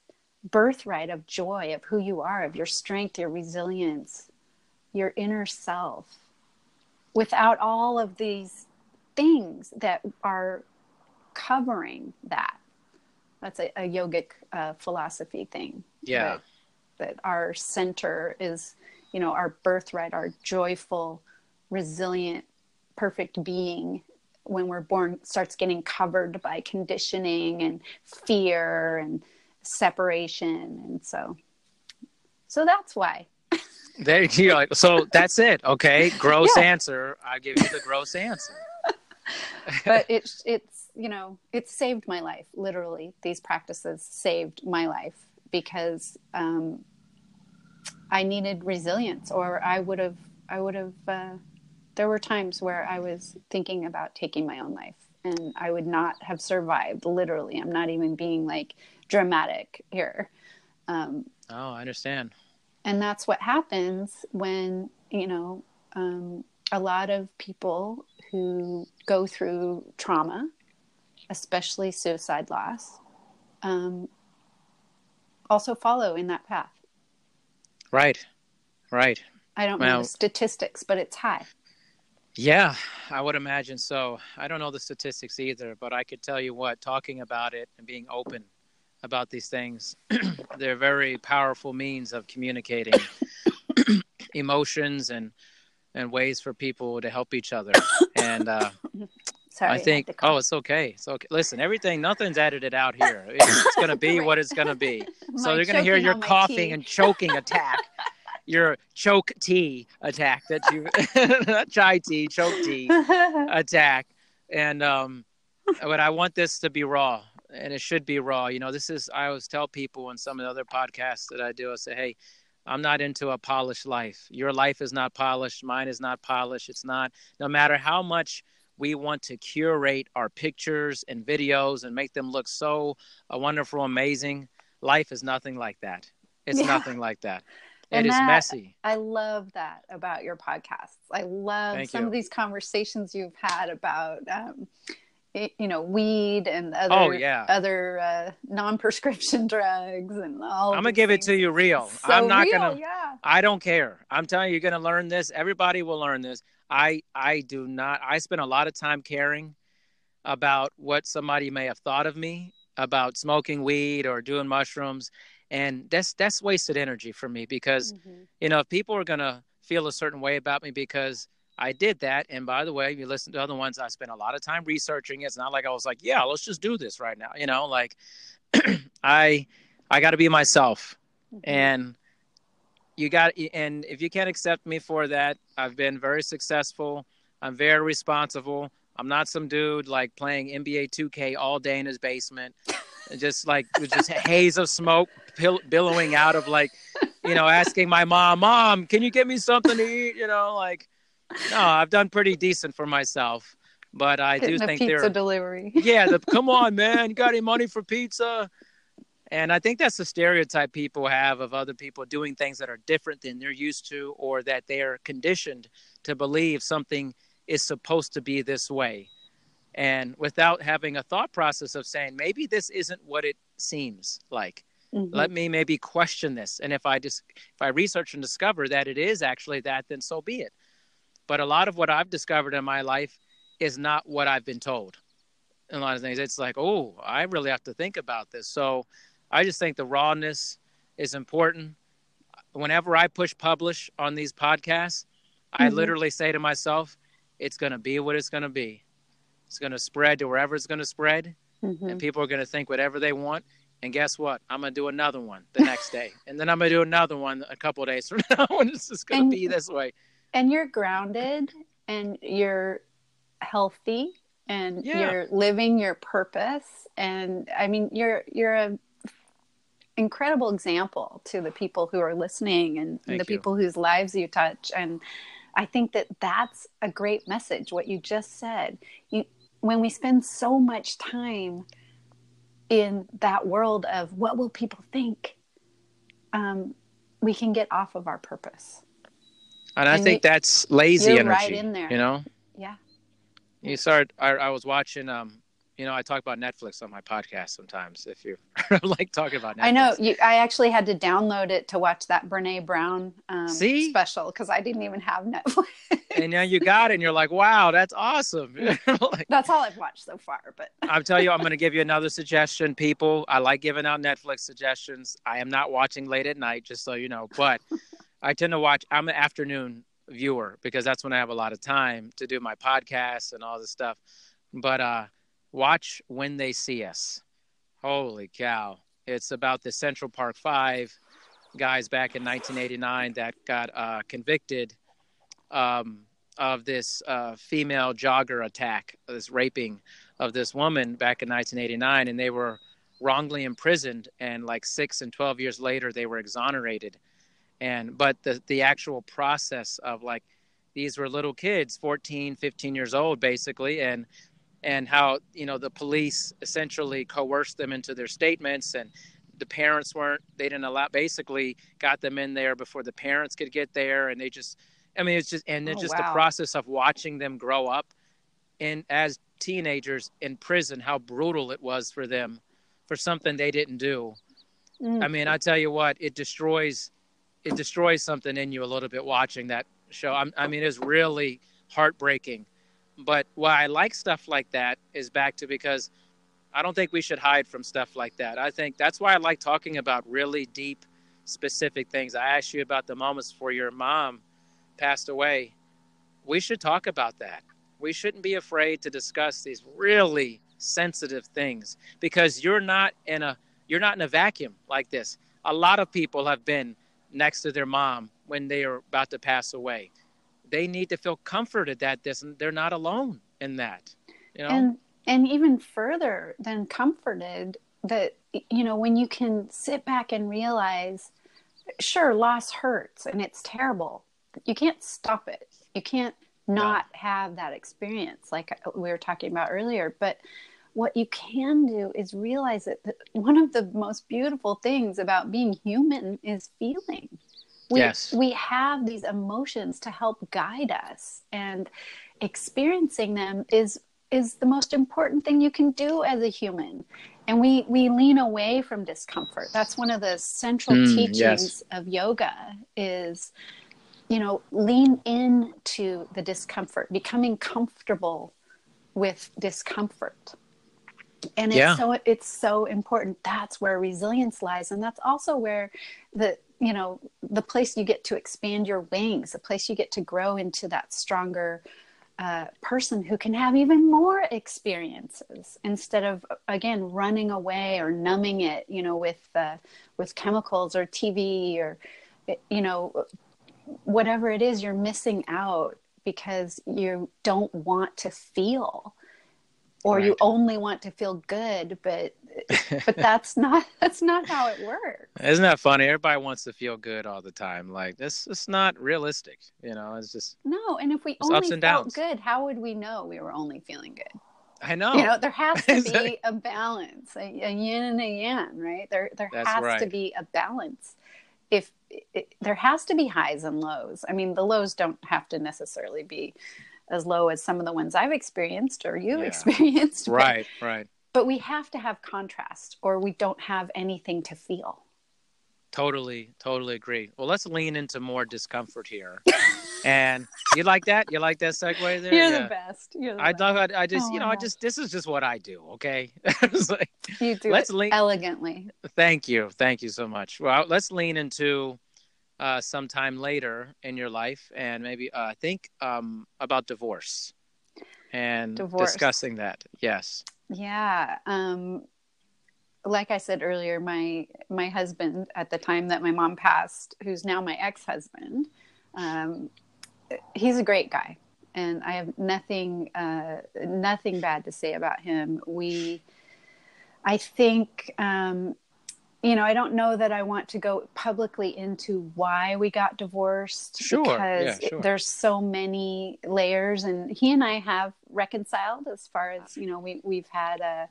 birthright of joy, of who you are, of your strength, your resilience, your inner self, without all of these things that are covering that. That's a, a yogic uh, philosophy thing. Yeah. That, that our center is you know our birthright our joyful resilient perfect being when we're born starts getting covered by conditioning and fear and separation and so so that's why there you go so that's it okay gross yeah. answer i give you the gross answer but it's it's you know it saved my life literally these practices saved my life because um, I needed resilience, or I would have, I would have. Uh, there were times where I was thinking about taking my own life, and I would not have survived. Literally, I'm not even being like dramatic here. Um, oh, I understand. and that's what happens when you know um, a lot of people who go through trauma especially suicide loss um, also follow in that path Right. Right. i don't know Well- the statistics but it's high Yeah, I would imagine so. I don't know the statistics either, but I could tell you what, talking about it and being open about these things, they're very powerful means of communicating emotions and and ways for people to help each other. And uh, sorry I think, oh, it's okay. It's okay. Listen, everything, nothing's edited out here. It's going to be what it's going to be. So they're going to hear your coughing tea. and choking attack, your choke tea attack that you, chai tea, choke tea attack. And, um, but I want this to be raw and it should be raw. You know, this is, I always tell people in some of the other podcasts that I do, I say, hey, I'm not into a polished life. Your life is not polished. Mine is not polished. It's not, no matter how much we want to curate our pictures and videos and make them look so uh, wonderful, amazing. Life is nothing like that. It's Yeah. nothing like that. It And is that- messy. I love that about your podcasts. I love Thank some you. of these conversations you've had about, um, it, you know, weed and other Oh, yeah. other uh, non-prescription drugs and all. I'm gonna give it to you real. So I'm not real, gonna. Yeah. I don't care. I'm telling you, you're gonna learn this. Everybody will learn this. I I do not. I spend a lot of time caring about what somebody may have thought of me about smoking weed or doing mushrooms, and that's that's wasted energy for me because Mhm. you know if people are gonna feel a certain way about me because I did that, and by the way, if you listen to other ones, I spent a lot of time researching it. It's not like I was like, yeah, let's just do this right now. You know, like I I got to be myself and you got and if you can't accept me for that i've been very successful. I'm very responsible. I'm not some dude like playing nba 2k all day in his basement. Just like with just a haze of smoke pill- billowing out of like you know asking my mom mom can you get me something to eat? You know like no i've done pretty decent for myself. But i Getting do a think pizza there delivery. yeah, the come on, man, you got any money for pizza? And I think that's the stereotype people have of other people doing things that are different than they're used to, or that they are conditioned to believe something is supposed to be this way. And without having a thought process of saying, maybe this isn't what it seems like. Mhm. Let me maybe question this. And if I just if I research and discover that it is actually that, then so be it. But a lot of what I've discovered in my life is not what I've been told. In A lot of things, it's like, oh, I really have to think about this. So I just think the rawness is important. Whenever I push publish on these podcasts, I Mhm. literally say to myself, it's going to be what it's going to be. It's going to spread to wherever it's going to spread, Mhm. and people are going to think whatever they want. And guess what? I'm going to do another one the next day. And then I'm going to do another one a couple of days from now. And it's just going to be this way. and you're grounded and you're healthy and Yeah. you're living your purpose and i mean you're you're a incredible example to the people who are listening and Thank the you. people whose lives you touch and i think that that's a great message what you just said you when we spend so much time in that world of what will people think um, we can get off of our purpose And I And think you- that's lazy energy. right in there. You know, yeah you start. I, I was watching. Um, you know, I talk about Netflix on my podcast sometimes. If you like talking about Netflix, I know. You, I actually had to download it to watch that Brene Brown um, See? special because I didn't even have Netflix. And now you got it, and you're like, "Wow, that's awesome!" like, That's all I've watched so far. But I'm telling you, I'm going to give you another suggestion, people. I like giving out Netflix suggestions. I am not watching late at night, just so you know. But I tend to watch. I'm an afternoon viewer because that's when I have a lot of time to do my podcasts and all this stuff. But uh, watch when they see us. Holy cow! It's about the Central Park Five guys back in 1989 that got uh, convicted um, of this uh, female jogger attack, this raping of this woman back in 1989, and they were wrongly imprisoned. And like six and 12 years later, they were exonerated. And but the the actual process of like these were little kids, 14, 15 years old, basically, and and how you know the police essentially coerced them into their statements and the parents weren't they didn't allow basically got them in there before the parents could get there and they just i mean it's just and it's Oh, just wow. the process of watching them grow up and as teenagers in prison how brutal it was for them for something they didn't do Mm. i mean i tell you what it destroys it destroys something in you a little bit watching that show I'm, i mean it's really heartbreaking but why i like stuff like that is back to because I don't think we should hide from stuff like that. I think that's why I like talking about really deep, specific things. I asked you about the moments before your mom passed away. We should talk about that. We shouldn't be afraid to discuss these really sensitive things because you're not in a you're not in a vacuum like this. A lot of people have been next to their mom when they are about to pass away. They need to feel comforted that this they're not alone in that. You know? and and even further than comforted that you know when you can sit back and realize sure loss hurts and it's terrible you can't stop it you can't not have that experience like uh, we were talking about earlier but what you can do is realize that one of the most beautiful things about being human is feeling we, Yes. we have these emotions to help guide us and experiencing them is is the most important thing you can do as a human and we we lean away from discomfort that's one of the central Mm, teachings yes. of yoga is you know lean into the discomfort becoming comfortable with discomfort and it's Yeah. so it's so important that's where resilience lies and that's also where the you know the place you get to expand your wings the place you get to grow into that stronger uh, person who can have even more experiences instead of again running away or numbing it you know with uh, with chemicals or tv or you know whatever it is you're missing out because you don't want to feel or you only want to feel good but but that's not that's not how it works Isn't that funny? Everybody wants to feel good all the time. Like this, it's not realistic. You know, it's just no and if we only ups and felt downs. good how would we know we were only feeling good I know. you know there has to be a balance a, a yin and a yang right there there That's has to be a balance if it, there has to be highs and lows i mean the lows don't have to necessarily be as low as some of the ones i've experienced or you've Yeah. experienced but- right, right. but we have to have contrast or we don't have anything to feel Totally, totally agree. Well, let's lean into more discomfort here. and you like that? You like that segue there? you're Yeah. the best you're the I love it. I just, Oh, you know, I just, this is just what I do. Okay. Like, you do let's it lean- elegantly Thank you. Thank you so much. Well, let's lean into uh, sometime later in your life and maybe uh, think um, about divorce and Divorce. discussing that. Yes. Yeah. Um, like I said earlier, my my husband at the time that my mom passed, who's now my ex husband, um, he's a great guy, and I have nothing uh, nothing bad to say about him. We, I think. Um, you know, I don't know that I want to go publicly into why we got divorced Sure. because Yeah, it- sure. there's so many layers, and he and I have reconciled as far as you know. We we've had a,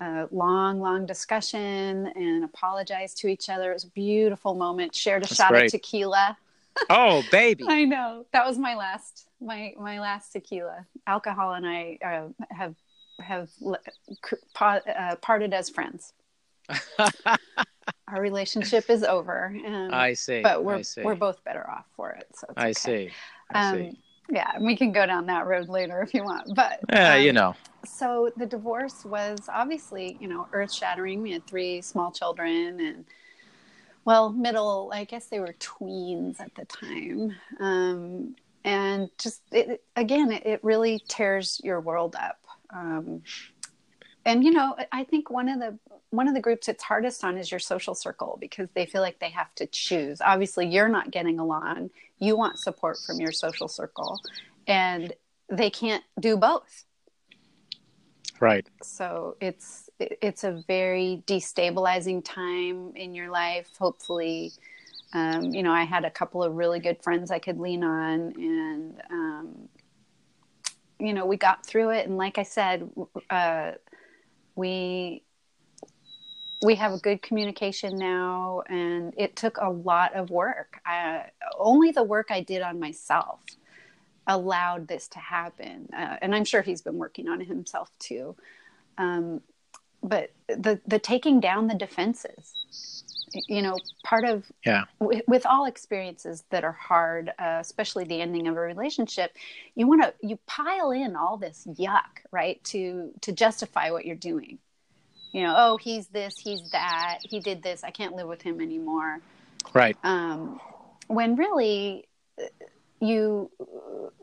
a long, long discussion and apologized to each other. It was a beautiful moment. Shared a That's shot great. of tequila. Oh, baby. I know that was my last my my last tequila. Alcohol and I uh, have have le- cr- pa- uh, parted as friends. Our relationship is over. Um, I see. but we're see. we're both better off for it. So it's I okay. see. I see. Um, yeah, and we can go down that road later if you want. But Yeah, um, you know. so the divorce was obviously you know earth shattering. We had three small children and well, middle. I guess they were tweens at the time. Um, and just it, again, it, it really tears your world up. Um, and you know, I think one of the one of the groups it's hardest on is your social circle because they feel like they have to choose. Obviously, you're not getting along. You want support from your social circle, and they can't do both. Right. So it's it's a very destabilizing time in your life. Hopefully, um, you know, I had a couple of really good friends I could lean on, and um, you know, we got through it. And like I said, uh, we we have a good communication now, and it took a lot of work. I, only the work I did on myself allowed this to happen, uh, and I'm sure he's been working on himself too. Um, but the the taking down the defenses, you know, part of Yeah. w- with all experiences that are hard, uh, especially the ending of a relationship, you want to you pile in all this yuck, right, to to justify what you're doing. You know, oh, he's this, he's that, he did this, I can't live with him anymore. Right. Um, when really, you,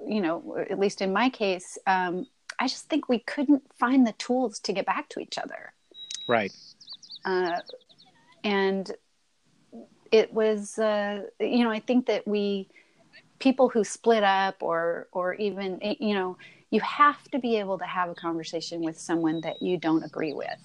you know, at least in my case, um, I just think we couldn't find the tools to get back to each other Right. uh, and it was uh, you know i think that we people who split up or or even you know you have to be able to have a conversation with someone that you don't agree with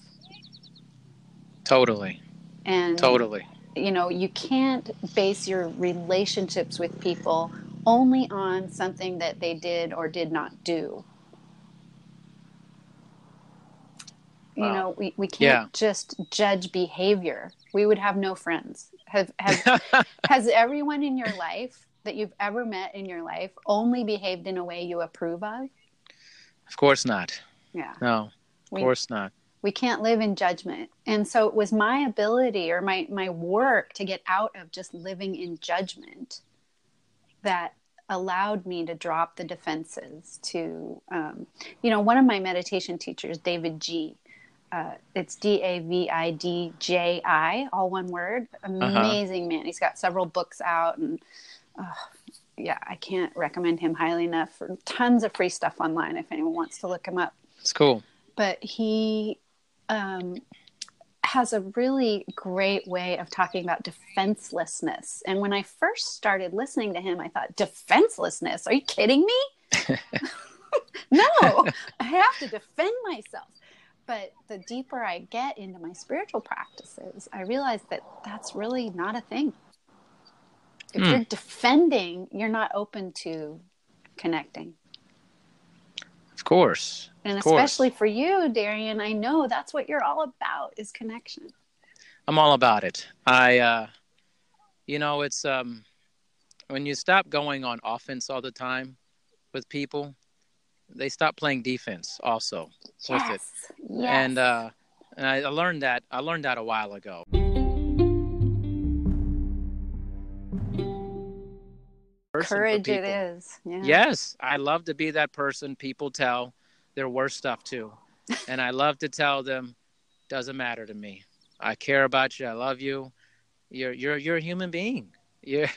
Totally. and Totally. you know you can't base your relationships with people only on something that they did or did not do you know we, we can't Yeah. just judge behavior we would have no friends have, have has everyone in your life that you've ever met in your life only behaved in a way you approve of Of course not. yeah No. Of We- course not. We can't live in judgment. And so it was my ability or my my work to get out of just living in judgment that allowed me to drop the defenses to um, you know one of my meditation teachers davidji uh, it's d-a-v-i-d-j-i all one word amazing man. He's got several books out and uh, yeah i can't recommend him highly enough for tons of free stuff online if anyone wants to look him up. It's cool. but he um, has a really great way of talking about defenselessness. And when I first started listening to him, I thought, defenselessness? Are you kidding me? no, I have to defend myself. But the deeper I get into my spiritual practices, I realize that that's really not a thing. If Hmm. you're defending, you're not open to connecting. Of course. And Of course. especially for you, Darian, I know that's what you're all about is connection. I'm all about it. I, uh, you know, it's um, when you stop going on offense all the time with people, they stop playing defense also with it. Yes. Yes. And uh, and I I learned that I learned that a while ago. Person courage it people. Yeah. Yes, I love to be that person people tell their worst stuff to. and I love to tell them, doesn't matter to me. I care about you. I love you. You're you're you're a human being. You're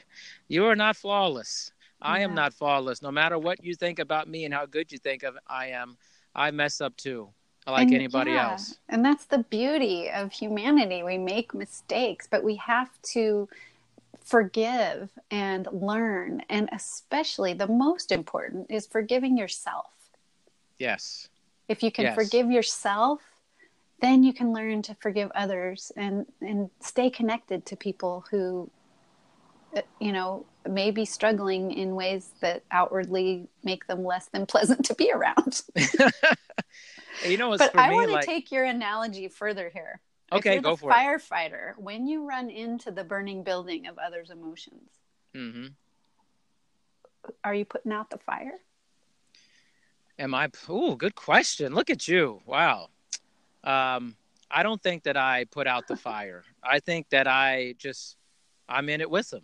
you are not flawless. I am not flawless. No matter what you think about me and how good you think of I am, I mess up too, like And, anybody yeah, else. And that's the beauty of humanity. We make mistakes, but we have to forgive and learn. And especially the most important is forgiving yourself. Yes. If you can Yes. forgive yourself, then you can learn to forgive others and, and stay connected to people who, uh, you know, may be struggling in ways that outwardly make them less than pleasant to be around. You know, it's but for I want to like take your analogy further here. Okay, go the for it. firefighter, when you run into the burning building of others' emotions, hmm are you putting out the fire? Am I? Oh, good question. Look at you. Wow. Um, I don't think that I put out the fire. I think that I just, I'm in it with them.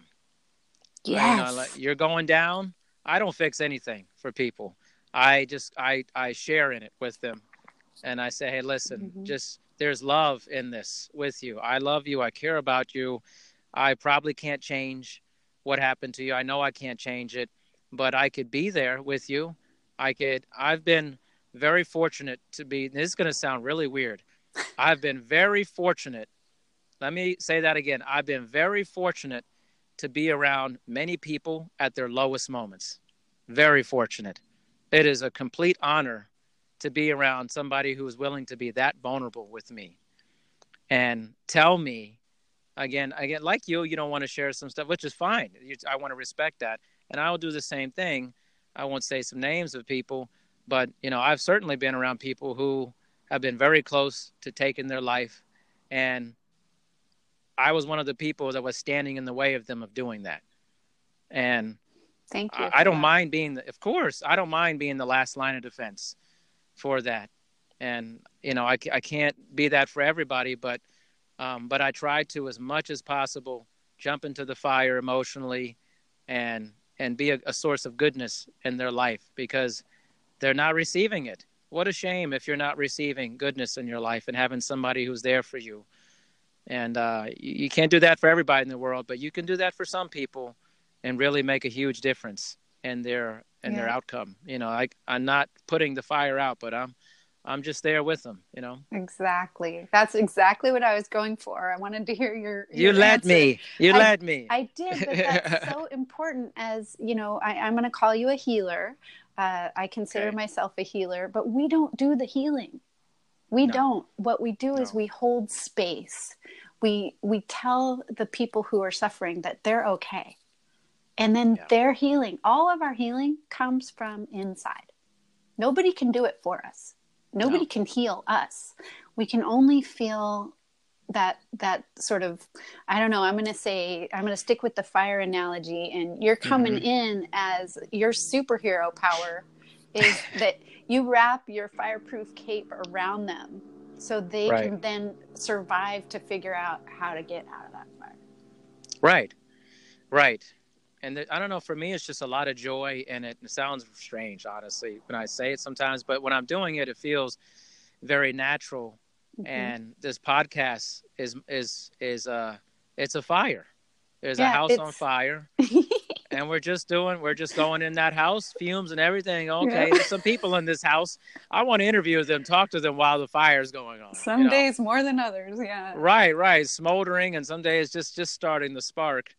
You know, like, you're going down. I don't fix anything for people. I just, I, I share in it with them, and I say, hey, listen, Mhm. just there's love in this with you. I love you. I care about you. I probably can't change what happened to you. I know I can't change it, but I could be there with you. I could. I've been very fortunate to be. This is going to sound really weird. I've been very fortunate. Let me say that again. I've been very fortunate to be around many people at their lowest moments. Very fortunate. It is a complete honor to be around somebody who is willing to be that vulnerable with me and tell me again again like you you don't want to share some stuff which is fine You- i want to respect that and i will do the same thing i won't say some names of people but you know i've certainly been around people who have been very close to taking their life and I was one of the people that was standing in the way of them of doing that. And Thank you. I, I don't that. mind being, the, of course, I don't mind being the last line of defense for that. And you know, I, I can't be that for everybody, but um, but I try to as much as possible jump into the fire emotionally, and and be a, a source of goodness in their life because they're not receiving it. What a shame if you're not receiving goodness in your life and having somebody who's there for you. And uh, you, you can't do that for everybody in the world, but you can do that for some people and really make a huge difference in their in their outcome. You know, I I'm not putting the fire out, but I'm I'm just there with them. You know, Exactly. That's exactly what I was going for. I wanted to hear your. you your led answer. me. You I- led me. I did, but that's so important. As you know, I, I'm going to call you a healer. Uh, I consider Okay. myself a healer, but we don't do the healing. We No. don't. What we do is we hold space. We we tell the people who are suffering that they're okay, and then Yeah. their healing. All of our healing comes from inside. Nobody can do it for us. Nobody No. can heal us. We can only feel that that sort of I don't know, I'm going to say I'm going to stick with the fire analogy and you're coming Mm-hmm. in as your superhero power is that you wrap your fireproof cape around them so they Right. can then survive to figure out how to get out of that fire. Right, right. And the, I don't know. For me, it's just a lot of joy and it. It sounds strange, honestly, when I say it sometimes, but when I'm doing it, it feels very natural. Mm-hmm. And this podcast is is is uh it's a fire. There's a Yeah, house on fire, and we're just doing we're just going in that house, fumes and everything. Okay, Yeah. there's some people in this house. I want to interview them, talk to them while the fire's going on. Some you know? days more than others, yeah. Right, right. Smoldering, and some days just just starting the spark.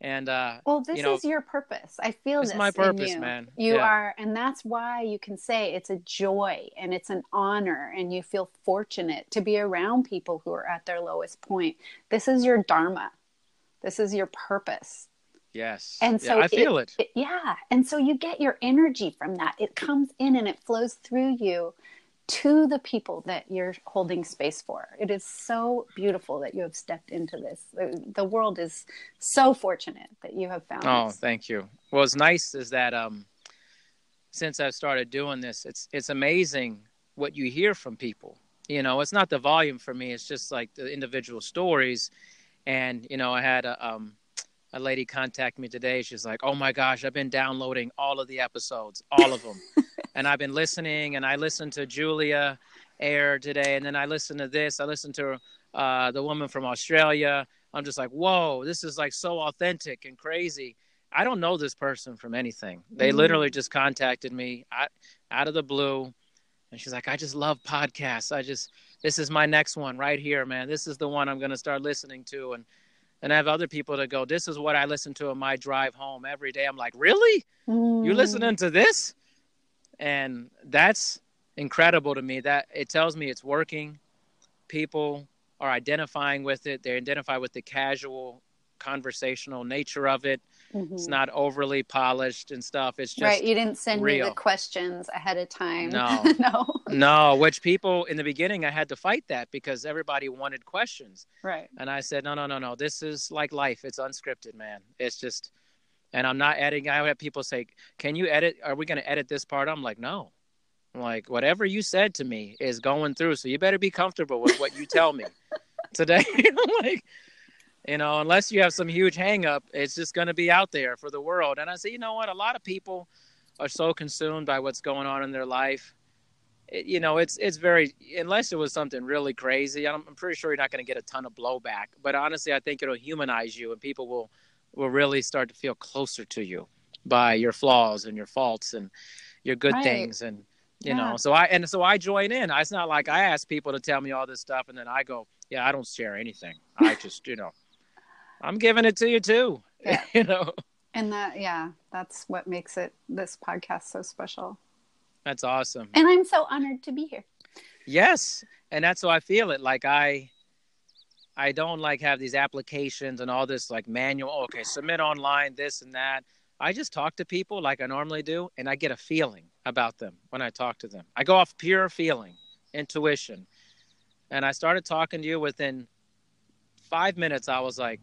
And uh, Well, this you know, is your purpose. I feel it's this my purpose, you. man. You Yeah. are, and that's why you can say it's a joy and it's an honor, and you feel fortunate to be around people who are at their lowest point. This is your dharma. This is your purpose. yes, And Yeah, so I feel it. Yeah, and so you get your energy from that. It comes in and it flows through you to the people that you're holding space for. It is so beautiful that you have stepped into this. The, world is so fortunate that you have found Oh, this. thank you. Well, what's nice is that um, since I've started doing this, it's it's amazing what you hear from people. You know, it's not the volume for me; it's just like the individual stories. And you know, I had a um, a lady contact me today. She's like, "Oh my gosh, I've been downloading all of the episodes, all of them, and I've been listening. And I listened to Julia air today, and then I listened to this. I listened to uh, the woman from Australia. I'm just like, whoa, this is like so authentic and crazy. I don't know this person from anything. They Mm. literally just contacted me out, out of the blue. And she's like, I just love podcasts. I just, this is my next one right here, man. This is the one I'm going to start listening to. And, and I have other people that go, this is what I listen to on my drive home every day. I'm like, really? You Mm. listening to this? And that's incredible to me. That it tells me it's working. People are identifying with it. They identify with the casual conversational nature of it. Mhm. It's not overly polished and stuff. It's just right. You didn't send me the questions ahead of time. No. no. no, which people in the beginning I had to fight that because everybody wanted questions. Right. And I said, no, no, no, no. This is like life. It's unscripted, man. It's just, and I'm not editing. I have people say, can you edit? Are we going to edit this part? I'm like, no. I'm like, whatever you said to me is going through. So you better be comfortable with what you tell me today. I'm like, you know, unless you have some huge hangup, it's just going to be out there for the world. And I say, you know what? A lot of people are so consumed by what's going on in their life. It, you know, it's it's very unless it was something really crazy. I'm, I'm pretty sure you're not going to get a ton of blowback. But honestly, I think it'll humanize you, and people will will really start to feel closer to you by your flaws and your faults and your good Right. things and you Yeah. know so i and so i join in it's not like i ask people to tell me all this stuff and then i go yeah i don't share anything i just you know i'm giving it to you too Yeah. you know And that, yeah, that's what makes it this podcast so special. that's awesome And I'm so honored to be here. Yes, and that's how I feel it. Like I, I don't like have these applications and all this like manual. oh, Okay, submit online, this and that. I just talk to people like I normally do, and I get a feeling about them when I talk to them. I go off pure feeling, intuition, and I started talking to you within five minutes, I was like,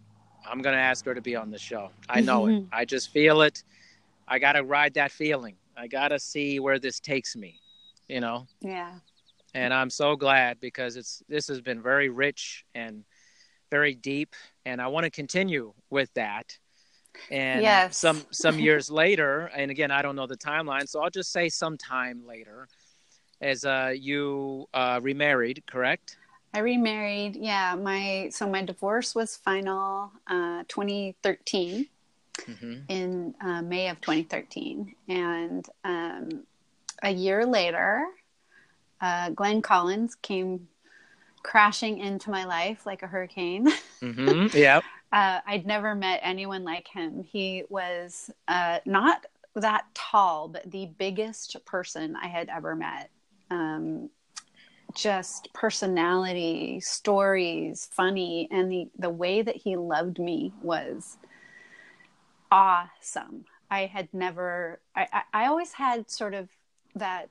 I'm gonna ask her to be on the show. I know it. Mm-hmm. I just feel it. I gotta ride that feeling. I gotta see where this takes me. You know. Yeah. And I'm so glad because it's this has been very rich and very deep, and I want to continue with that. And Yes. some some years later, and again, I don't know the timeline, so I'll just say sometime later, as uh, you uh, remarried, correct? I remarried. Yeah, my so my divorce was final uh, 2013 Mm-hmm. in uh, May of 2013, and um, a year later, uh, Glenn Collins came crashing into my life like a hurricane. Mm-hmm. yep. Uh, I'd never met anyone like him. He was uh, not that tall, but the biggest person I had ever met. Um, just personality, stories, funny, and the the way that he loved me was awesome. I had never. I, I, I always had sort of that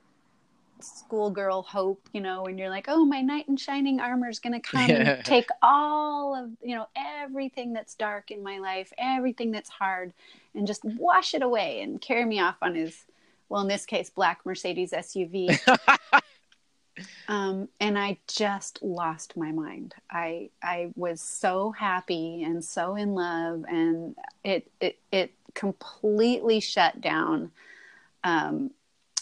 schoolgirl hope, you know, when you're like, oh, my knight in shining armor is going to come and take all of, you know, everything that's dark in my life, everything that's hard, and just wash it away and carry me off on his, well, in this case, black Mercedes SUV. um, and I just lost my mind. I I was so happy and so in love, and it it it completely shut down um,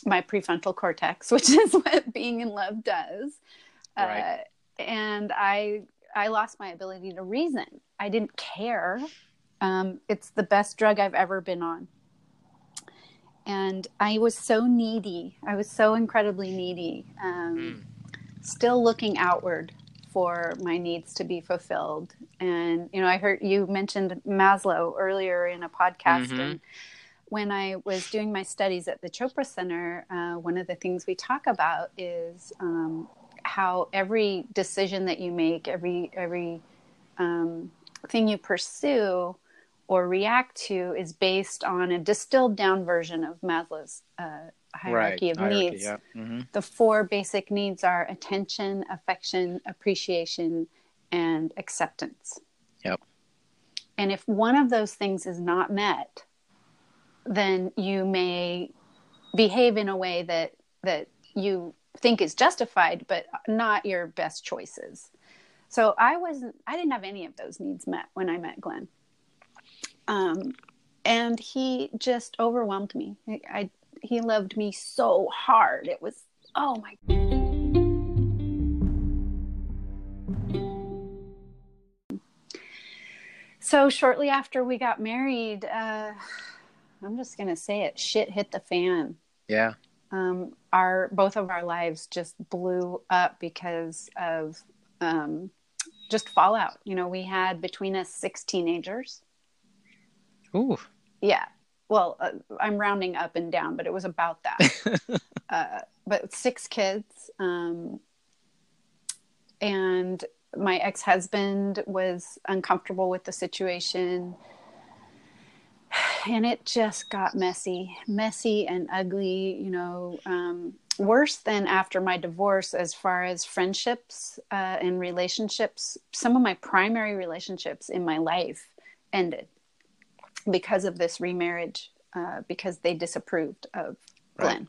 my prefrontal cortex, which is what being in love does. Right. Uh, and I I lost my ability to reason. I didn't care. Um, it's the best drug I've ever been on. And I was so needy. I was so incredibly needy. Um, Still looking outward for my needs to be fulfilled. And, you know, I heard you mentioned Maslow earlier in a podcast. Mhm. And when I was doing my studies at the Chopra Center, uh, one of the things we talk about is um, how every decision that you make, every, every um, thing you pursue or react to is based on a distilled down version of Maslow's uh, hierarchy right. of Hierarchy, needs. Yeah. hmm The four basic needs are attention, affection, appreciation, and acceptance. Yep. And if one of those things is not met, then you may behave in a way that that you think is justified, but not your best choices. So I wasn't. I didn't have any of those needs met when I met Glenn. Um, and he just overwhelmed me. I, I he loved me so hard. It was oh my. So shortly after we got married, uh, I'm just gonna say it. Shit hit the fan. Yeah. Um, our both of our lives just blew up because of um, just fallout. You know, we had between us six teenagers. Ooh. Yeah. Well, uh, I'm rounding up and down, but it was about that. uh, but six kids. Um, and my ex husband was uncomfortable with the situation. And it just got messy, messy and ugly, you know, um, worse than after my divorce as far as friendships uh, and relationships. Some of my primary relationships in my life ended because of this remarriage uh, because they disapproved of Glenn.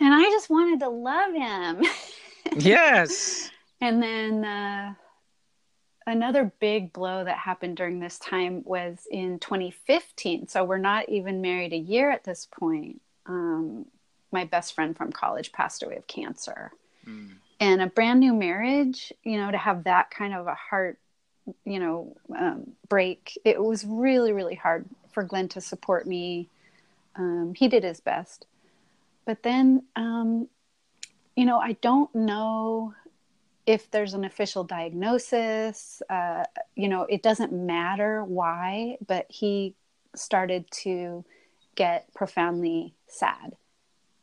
And I just wanted to love him. Yes. and then uh, another big blow that happened during this time was in 2015. So we're not even married a year at this point. Um, my best friend from college passed away of cancer. And a brand new marriage, you know, to have that kind of a heart you know um, break it was really really hard for glenn to support me um, he did his best but then um, you know i don't know if there's an official diagnosis uh, you know it doesn't matter why but he started to get profoundly sad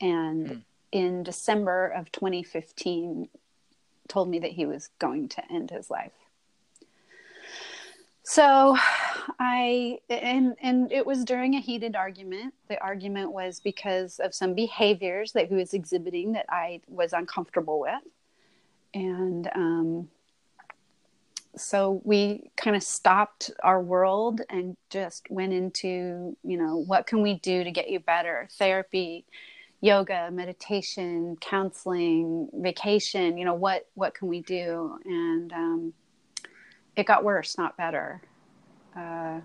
and in december of 2015 told me that he was going to end his life so I and and it was during a heated argument. The argument was because of some behaviors that he was exhibiting that I was uncomfortable with. And um so we kind of stopped our world and just went into, you know, what can we do to get you better? Therapy, yoga, meditation, counseling, vacation, you know, what what can we do? And um, it got worse, not better. Uh,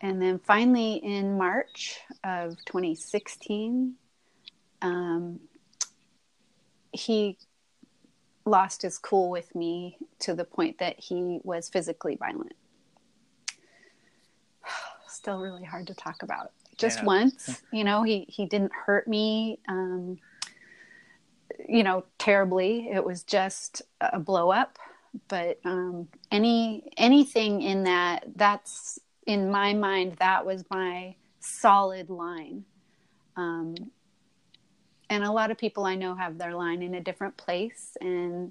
and then finally in March of 2016, um, he lost his cool with me to the point that he was physically violent. Still really hard to talk about. Just yeah. once, you know, he he didn't hurt me, um, you know, terribly. It was just a blow up. But um, any anything in that, that's in my mind, that was my solid line. Um, and a lot of people I know have their line in a different place. And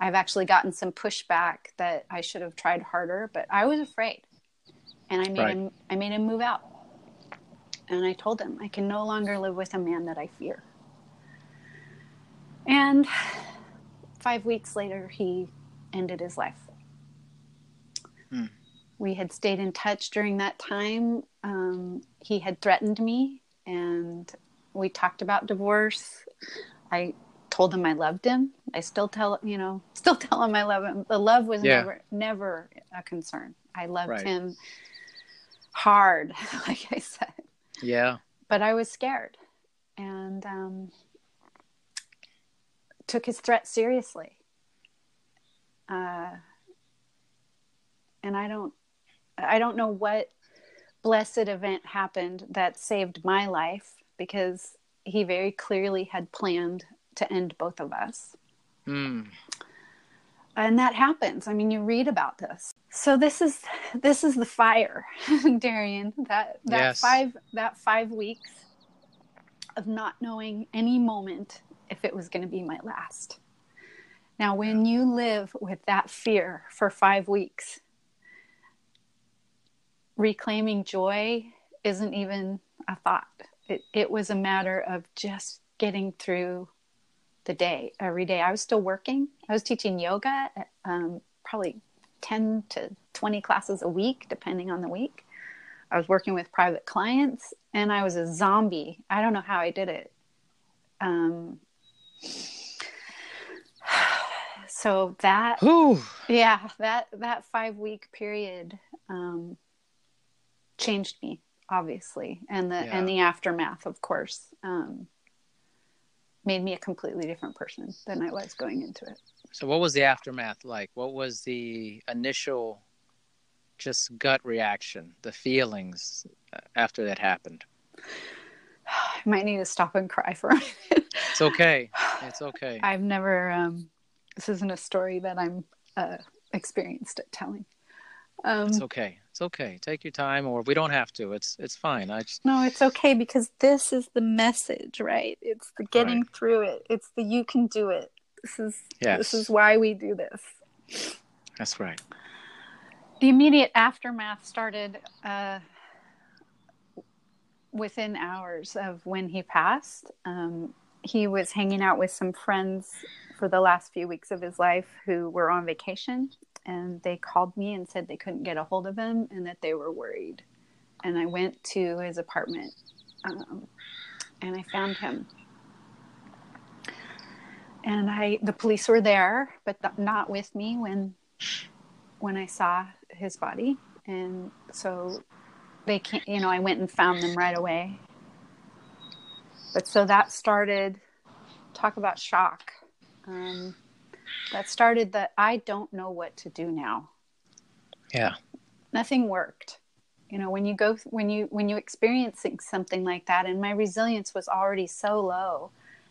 I've actually gotten some pushback that I should have tried harder, but I was afraid. And I made right. him I made him move out. And I told him I can no longer live with a man that I fear. And five weeks later he ended his life. Hmm. We had stayed in touch during that time. Um, he had threatened me and we talked about divorce. I told him I loved him. I still tell you know still tell him I love him. The love was yeah. never never a concern. I loved right. him hard, like I said. Yeah. But I was scared, and um, took his threat seriously. Uh, and I don't, I don't know what blessed event happened that saved my life because he very clearly had planned to end both of us. Mm. And that happens. I mean, you read about this. So this is this is the fire, Darian. That that yes. five that five weeks of not knowing any moment if it was going to be my last. Now, when you live with that fear for five weeks, reclaiming joy isn't even a thought it, it was a matter of just getting through the day every day. I was still working. I was teaching yoga, um, probably 10 to 20 classes a week, depending on the week. I was working with private clients and I was a zombie. I don't know how I did it. Um, so that, Ooh. yeah, that, that five week period, um, changed me obviously, and the yeah. and the aftermath, of course, um, made me a completely different person than I was going into it. So, what was the aftermath like? What was the initial, just gut reaction, the feelings uh, after that happened? I might need to stop and cry for a minute. It's okay. It's okay. I've never. Um, this isn't a story that I'm uh, experienced at telling. Um, it's okay. It's okay. Take your time, or we don't have to. It's it's fine. I just no. It's okay because this is the message, right? It's the getting right. through it. It's the you can do it. This is yes. this is why we do this. That's right. The immediate aftermath started uh, within hours of when he passed. Um, he was hanging out with some friends for the last few weeks of his life who were on vacation and they called me and said they couldn't get a hold of him and that they were worried. And I went to his apartment um, and I found him. And I, the police were there, but not with me when, when I saw his body. And so they can't, you know, I went and found them right away. But so that started, talk about shock. Um, that started that I don't know what to do now. Yeah. Nothing worked. You know, when you go when you when you experiencing something like that and my resilience was already so low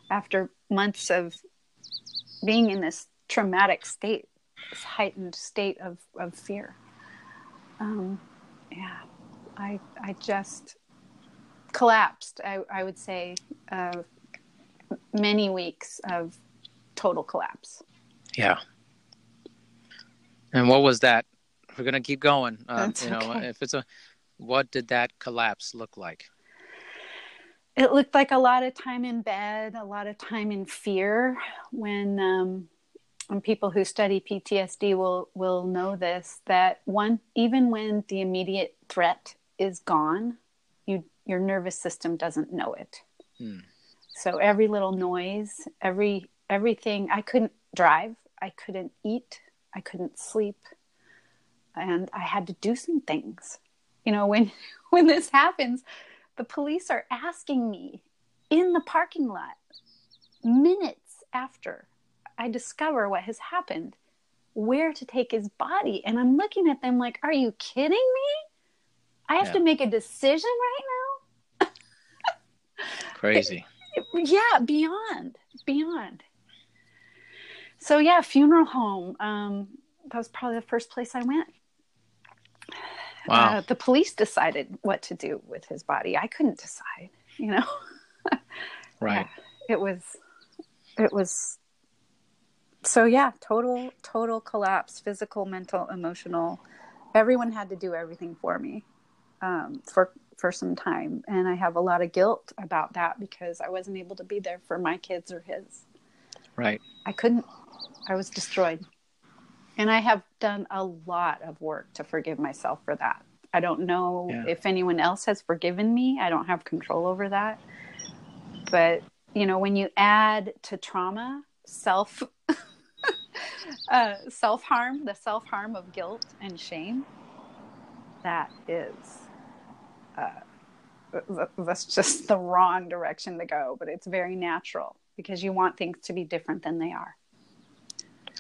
after months of being in this traumatic state, this heightened state of, of fear. Um, yeah, I I just collapsed. I, I would say uh, many weeks of total collapse. Yeah. And what was that? We're gonna keep going. Uh, you know, okay. if it's a, what did that collapse look like? It looked like a lot of time in bed, a lot of time in fear. When um, and people who study PTSD will will know this that one even when the immediate threat is gone, you your nervous system doesn't know it. Hmm. So every little noise, every everything I couldn't drive, I couldn't eat, I couldn't sleep, and I had to do some things. You know, when when this happens, the police are asking me in the parking lot minutes after I discover what has happened, where to take his body. And I'm looking at them like, are you kidding me? I have yeah. to make a decision right now? Crazy. It, yeah, beyond, beyond. So, yeah, funeral home. Um, that was probably the first place I went. Wow. Uh, the police decided what to do with his body. I couldn't decide, you know. right. Yeah, it was it was so yeah total total collapse physical mental emotional everyone had to do everything for me um, for for some time and i have a lot of guilt about that because i wasn't able to be there for my kids or his right i couldn't i was destroyed and i have done a lot of work to forgive myself for that i don't know yeah. if anyone else has forgiven me i don't have control over that but you know when you add to trauma self uh, self harm, the self harm of guilt and shame, that is, uh, that's just the wrong direction to go. But it's very natural because you want things to be different than they are.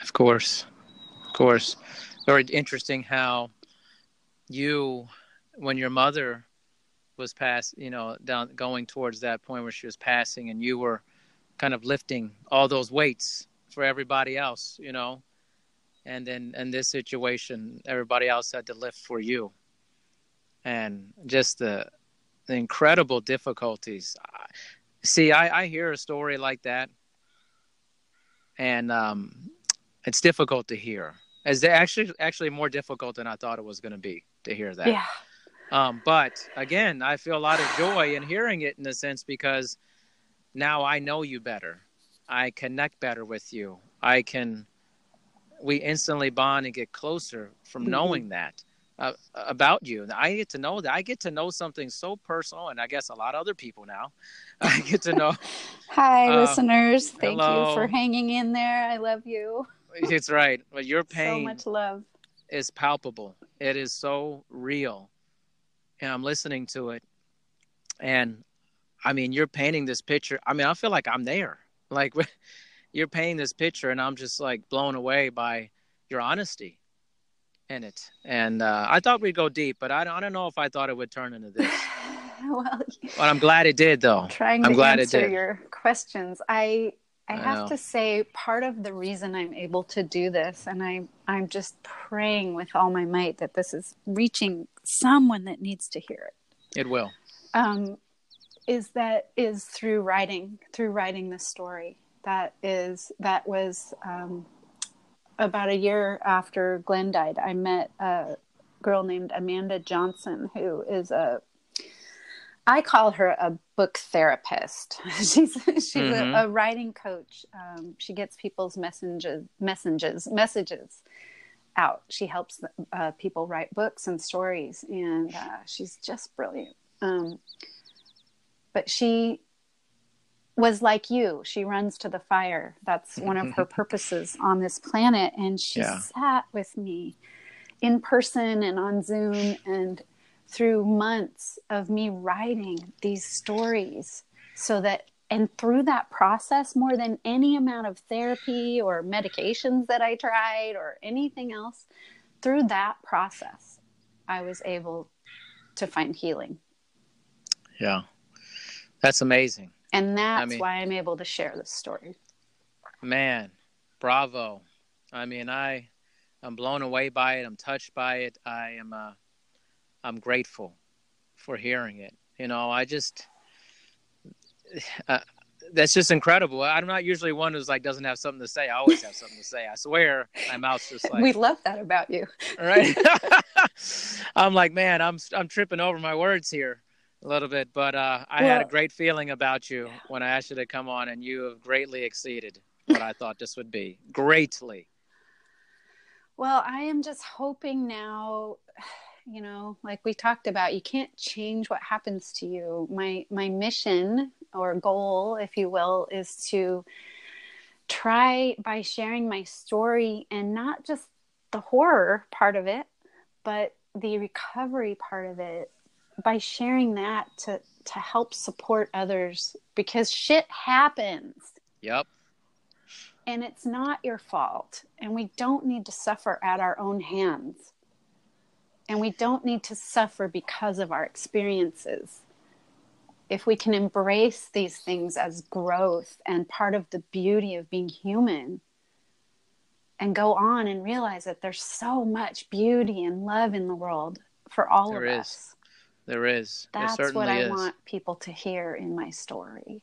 Of course. Of course. Very interesting how you, when your mother was past, you know, down going towards that point where she was passing and you were kind of lifting all those weights for everybody else, you know. And then in this situation, everybody else had to lift for you. And just the, the incredible difficulties. See, I, I hear a story like that, and um, it's difficult to hear. It's actually actually more difficult than I thought it was going to be to hear that. Yeah. Um, but again, I feel a lot of joy in hearing it in a sense because now I know you better. I connect better with you. I can, we instantly bond and get closer from mm-hmm. knowing that uh, about you. I get to know that. I get to know something so personal, and I guess a lot of other people now. I get to know. Hi, uh, listeners. Thank hello. you for hanging in there. I love you. it's right. But your pain. So much love. Is palpable. It is so real, and I'm listening to it, and I mean, you're painting this picture. I mean, I feel like I'm there. Like you're painting this picture, and I'm just like blown away by your honesty in it. And uh, I thought we'd go deep, but I don't, I don't know if I thought it would turn into this. well, but I'm glad it did, though. Trying I'm to glad answer it did. your questions, I I, I have know. to say part of the reason I'm able to do this, and I I'm just praying with all my might that this is reaching someone that needs to hear it. It will. Um, is that is through writing through writing the story that is that was um, about a year after Glenn died. I met a girl named Amanda Johnson who is a I call her a book therapist. she's she's Mhm. a, a writing coach. Um, she gets people's messages messages messages out. She helps uh, people write books and stories, and uh, she's just brilliant. Um, but she was like you. She runs to the fire. That's one of her purposes on this planet. And she Yeah. sat with me in person and on Zoom and through months of me writing these stories so that and through that process more than any amount of therapy or medications that I tried or anything else through that process I was able to find healing Yeah. That's amazing. and that's mean- why I'm able to share this story Man, bravo. I mean, I I'm blown away by it. I'm touched by it. I am uh I'm grateful for hearing it. You know, I just uh, that's just incredible. I'm not usually one who's like doesn't have something to say. I always have something to say. I swear, my mouth's just like we love that about you right. I'm like, man, I'm I'm tripping over my words here a little bit, but uh, I had a great feeling about you when I asked you to come on, and you have greatly exceeded. what I thought this would be. Greatly. Well, I am just hoping now, you know, like we talked about, you can't change what happens to you. My my mission or goal, if you will, is to try by sharing my story and not just the horror part of it, but the recovery part of it by sharing that to to help support others because shit happens. Yep. And it's not your fault. And we don't need to suffer at our own hands. And we don't need to suffer because of our experiences. If we can embrace these things as growth and part of the beauty of being human, and go on and realize that there's so much beauty and love in the world for all There of is. us. There is. That's there what I is. want people to hear in my story.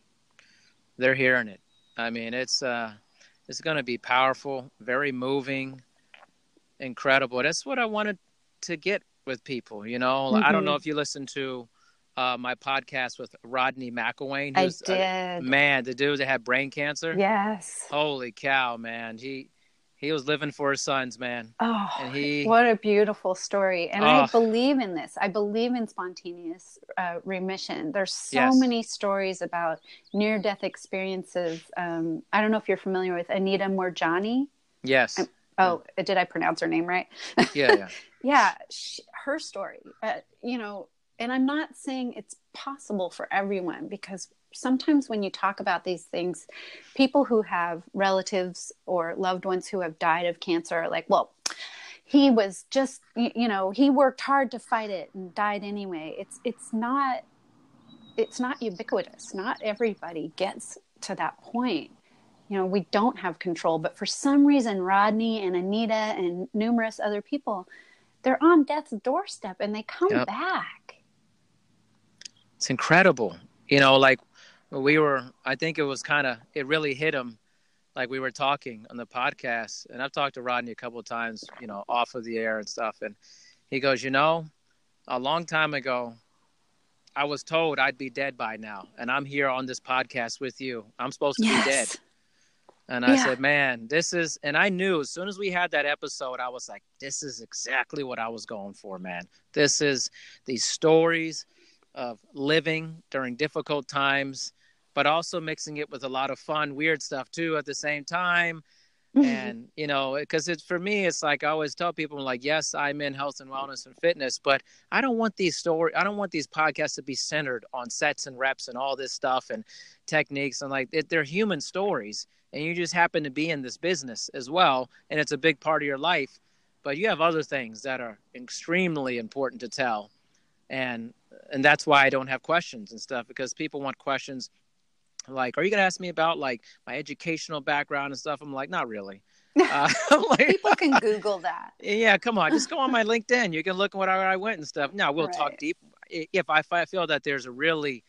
They're hearing it. I mean, it's uh it's going to be powerful, very moving, incredible. That's what I wanted to get with people, you know. I don't know Mhm. if you listen to uh, my podcast with Rodney McElwain. I who's, uh, did. man, the dude that had brain cancer. yes. Holy cow, man. He he was living for his sons, man. Oh, And he- what a beautiful story. And Oh. I believe in this. I believe in spontaneous uh, remission. There's so Yes. many stories about near death experiences. Um, I don't know if you're familiar with Anita Moorjani. Yes. Oh, did I pronounce her name right? Yeah, yeah. yeah, she, her story. Uh, you know, and I'm not saying it's possible for everyone because sometimes when you talk about these things, people who have relatives or loved ones who have died of cancer are like, well, he was just, you know, he worked hard to fight it and died anyway. It's it's not it's not ubiquitous. Not everybody gets to that point. You know, we don't have control, but for some reason, Rodney and Anita and numerous other people, they're on death's doorstep and they come Yep. back. it's incredible you know like we were i think it was kind of it really hit him like we were talking on the podcast and i've talked to rodney a couple of times you know off of the air and stuff and he goes you know a long time ago i was told i'd be dead by now and i'm here on this podcast with you i'm supposed to be dead Yes. And I Yeah. said, man, this is, and I knew as soon as we had that episode, I was like, this is exactly what I was going for, man. This is these stories of living during difficult times, but also mixing it with a lot of fun, weird stuff too at the same time. Mm-hmm. And, you know, because it's for me, it's like I always tell people, I'm like, yes, I'm in health and wellness and fitness, but I don't want these story, I don't want these podcasts to be centered on sets and reps and all this stuff and techniques. And like, it, they're human stories and you just happen to be in this business as well and it's a big part of your life but you have other things that are extremely important to tell and and that's why i don't have questions and stuff because people want questions like are you going to ask me about like my educational background and stuff i'm like not really uh, like, People can Google that. yeah, come on, just go on my LinkedIn. You can look at where I went and stuff. No, we'll talk deep if I, if I feel that there's a really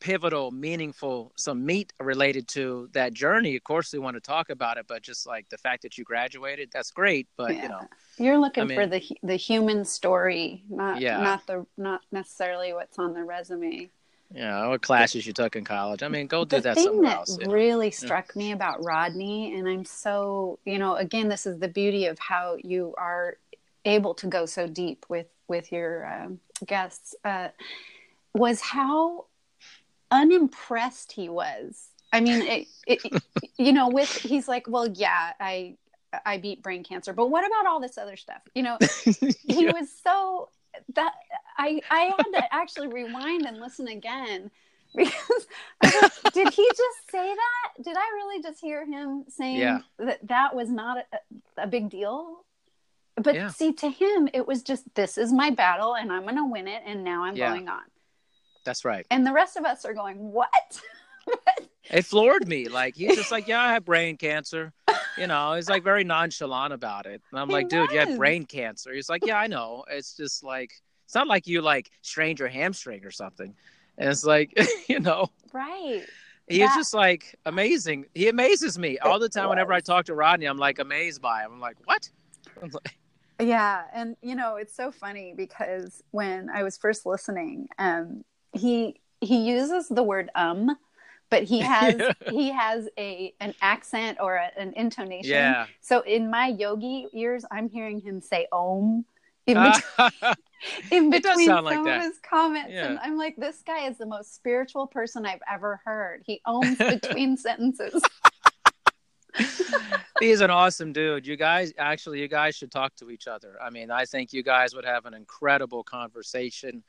pivotal, meaningful, some meat related to that journey. Of course, we want to talk about it, but just like the fact that you graduated, that's great. But Yeah. you know, You're looking I mean- for the the human story, not Yeah. not the not necessarily what's on the resume. you know, what classes you took in college. I mean, go do the that thing somewhere that else. you know. really struck me about Rodney, and I'm so you know, again, this is the beauty of how you are able to go so deep with with your um, guests, uh, was how unimpressed he was. I mean, it, it, you know, with he's like, well, yeah, I I beat brain cancer, but what about all this other stuff? You know, he was so that I I had to actually rewind and listen again because thought, did he just say that? Did I really just hear him saying Yeah. that that was not a, a big deal? But Yeah. see, to him, it was just this is my battle and I'm going to win it, and now I'm Yeah. going on. That's right. And the rest of us are going, what? It floored me. Like he's just like, yeah, I have brain cancer. You know, he's like very nonchalant about it. And I'm He like, dude, you have brain cancer. He's like, yeah, I know. It's just like it's not like you like strained your hamstring or something. And it's like, you know, right. he's That- just like amazing. He amazes me all the time. Whenever I talk to Rodney, I'm like amazed by him. I'm like, what? I'm like, Yeah, and you know it's so funny because when I was first listening, um, he he uses the word um but he has he has a an accent or a, an intonation. Yeah. So in my yogi ears, I'm hearing him say "om" in between, in between like some that. of his comments, and Yeah. I'm like, this guy is the most spiritual person I've ever heard. He owns between sentences. He's an awesome dude. You guys, actually, you guys should talk to each other. I mean, I think you guys would have an incredible conversation,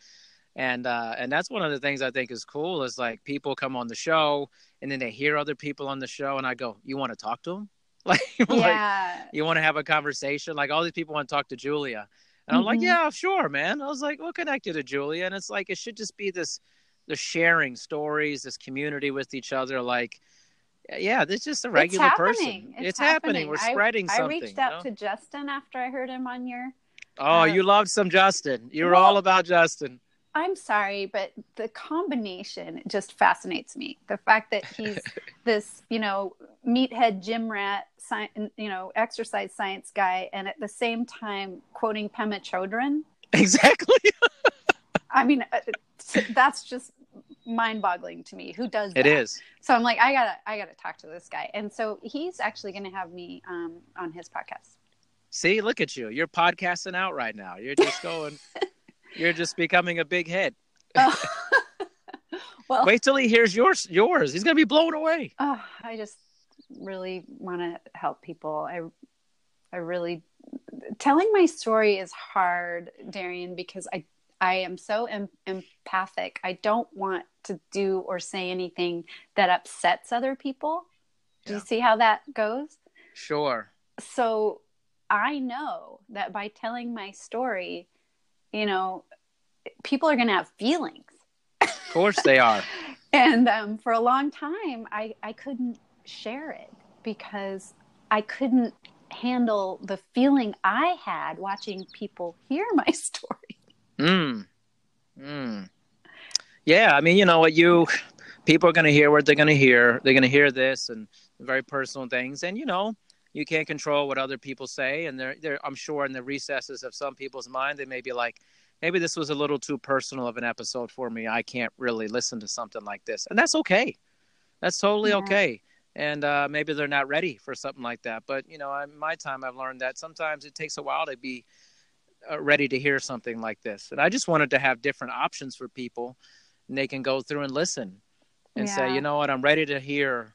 and uh, and that's one of the things I think is cool. Is like people come on the show, and then they hear other people on the show, and I go, "You want to talk to them? Like, like yeah. you want to have a conversation? Like all these people want to talk to Julia." And I'm like, Mhm. yeah, sure, man. I was like, we'll connect you to Julia. And it's like, it should just be this, the sharing stories, this community with each other. Like, yeah, this is just a regular it's person. happening. It's, happening. We're I- spreading I, something. reached you out know? to Justin after I heard him on your. Oh, uh, you loved some Justin. You were well- all about Justin. I'm sorry, but the combination just fascinates me. The fact that he's this, you know, meathead gym rat, sci- you know, exercise science guy, and at the same time quoting Pema Chodron. Exactly. I mean, uh, that's just mind-boggling to me. Who does that? It is. So I'm like, I gotta, I gotta talk to this guy, and so he's actually going to have me um, on his podcast. See, look at you. You're podcasting out right now. You're just going, you're just becoming a big hit. well, Wait till he hears yours. Yours. He's going to be blown away. Oh, I just really want to help people. I, I really telling my story is hard, Darian, because I, I am so em- empathic. I don't want to do or say anything that upsets other people. Do you see how that goes? Sure. So I know that by telling my story, you know, people are going to have feelings. Of course they are. and um, for a long time I, I couldn't share it because i couldn't handle the feeling i had watching people hear my story Mm. Mm. Yeah, I mean, you know what you people are going to hear what they're going to hear. They're going to hear this and very personal things and you know, you can't control what other people say and they're they're I'm sure in the recesses of some people's mind they may be like maybe this was a little too personal of an episode for me. I can't really listen to something like this. And that's okay. That's totally Yeah. okay. And uh, maybe they're not ready for something like that. But, you know, in my time, I've learned that sometimes it takes a while to be uh, ready to hear something like this. And I just wanted to have different options for people, and they can go through and listen and say, you know what, I'm ready to hear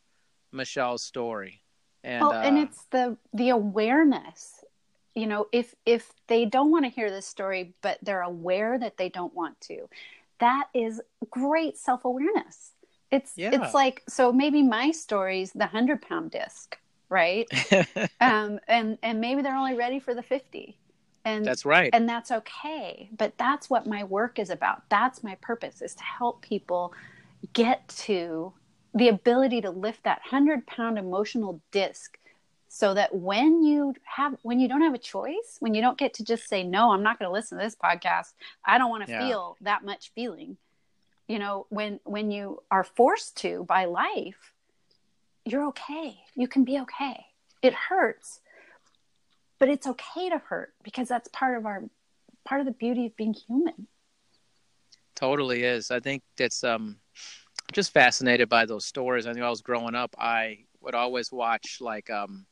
Michelle's story. And, well and uh, it's the the awareness you know if if they don't want to hear this story but they're aware that they don't want to that is great self-awareness it's Yeah. it's like so maybe my story's the 100 pound disc right um and and maybe they're only ready for the 50 and that's right. and that's okay but that's what my work is about that's my purpose is to help people get to the ability to lift that 100 pound emotional disc so that when you have when you don't have a choice when you don't get to just say no i'm not going to listen to this podcast. I don't want to Yeah. feel that much feeling. You know when when you are forced to by life you're okay. You can be okay. It hurts but it's okay to hurt because that's part of our part of the beauty of being human. Totally is. I think that's um just fascinated by those stories. I think I was growing up, I would always watch like um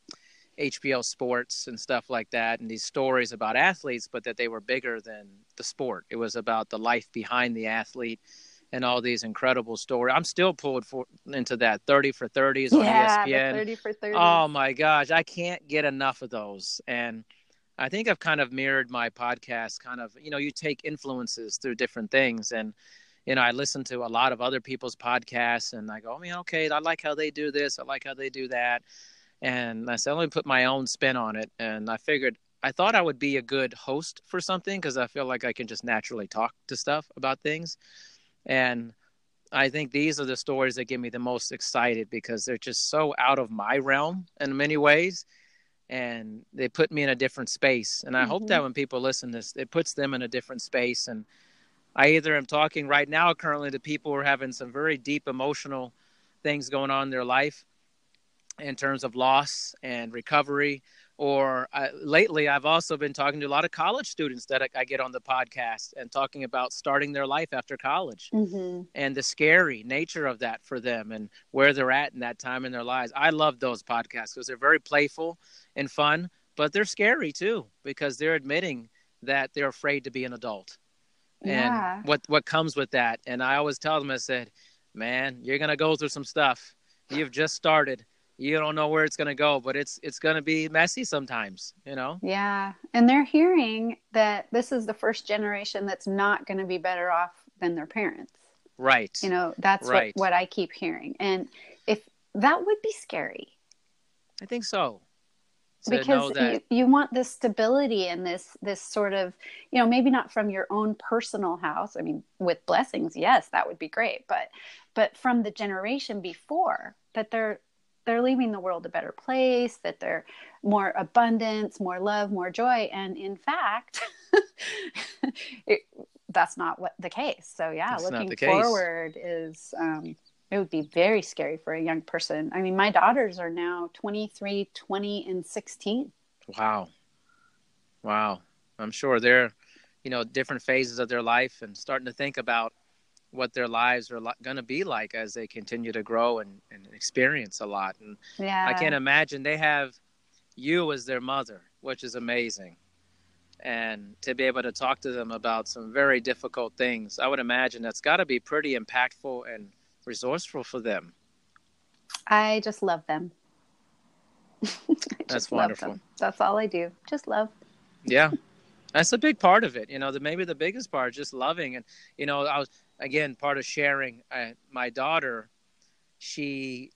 HBO sports and stuff like that and these stories about athletes but that they were bigger than the sport. It was about the life behind the athlete and all these incredible stories. I'm still pulled for into that 30 for 30s on yeah ESPN. the 30 for 30 Oh my gosh, I can't get enough of those. And I think I've kind of mirrored my podcast kind of, you know, you take influences through different things and you know, I listen to a lot of other people's podcasts and I go, oh, I mean, okay, I like how they do this, I like how they do that. And I said, let me put my own spin on it. And I figured I thought I would be a good host for something because I feel like I can just naturally talk to stuff about things. And I think these are the stories that get me the most excited because they're just so out of my realm in many ways. And they put me in a different space. And I hope that mm-hmm. when people listen to this, it puts them in a different space. And I either am talking right now currently to people who are having some very deep emotional things going on in their life in terms of loss and recovery, or uh, lately i've also been talking to a lot of college students that I, I get on the podcast and talking about starting their life after college Mm-hmm. and the scary nature of that for them and where they're at in that time in their lives. I love those podcasts because they're very playful and fun but they're scary too because they're admitting that they're afraid to be an adult Yeah. and what what comes with that and i always tell them i said man you're going to go through some stuff you've just started you don't know where it's going to go but it's it's going to be messy sometimes you know Yeah. And they're hearing that this is the first generation that's not going to be better off than their parents. right You know, that's Right. what, what I keep hearing. And if that would be scary i think so because that you, you want this stability and this this sort of you know maybe not from your own personal house. I mean with blessings yes that would be great but but from the generation before that they're they're leaving the world a better place that they're more abundance more love more joy. And in fact it, that's not what the case. So yeah That's looking forward is um it would be very scary for a young person. I mean, my daughters are now 23, 20, and 16. Wow. Wow. I'm sure they're, you know, different phases of their life and starting to think about what their lives are li- going to be like as they continue to grow and, and experience a lot. And Yeah. I can't imagine they have you as their mother, which is amazing. And to be able to talk to them about some very difficult things, I would imagine that's got to be pretty impactful and resourceful for them. I just love them. I That's just love wonderful. them. That's all I do. Just love. Yeah, that's a big part of it. You know, the maybe the biggest part, just loving, and you know, I was again part of sharing. Uh, my daughter, she,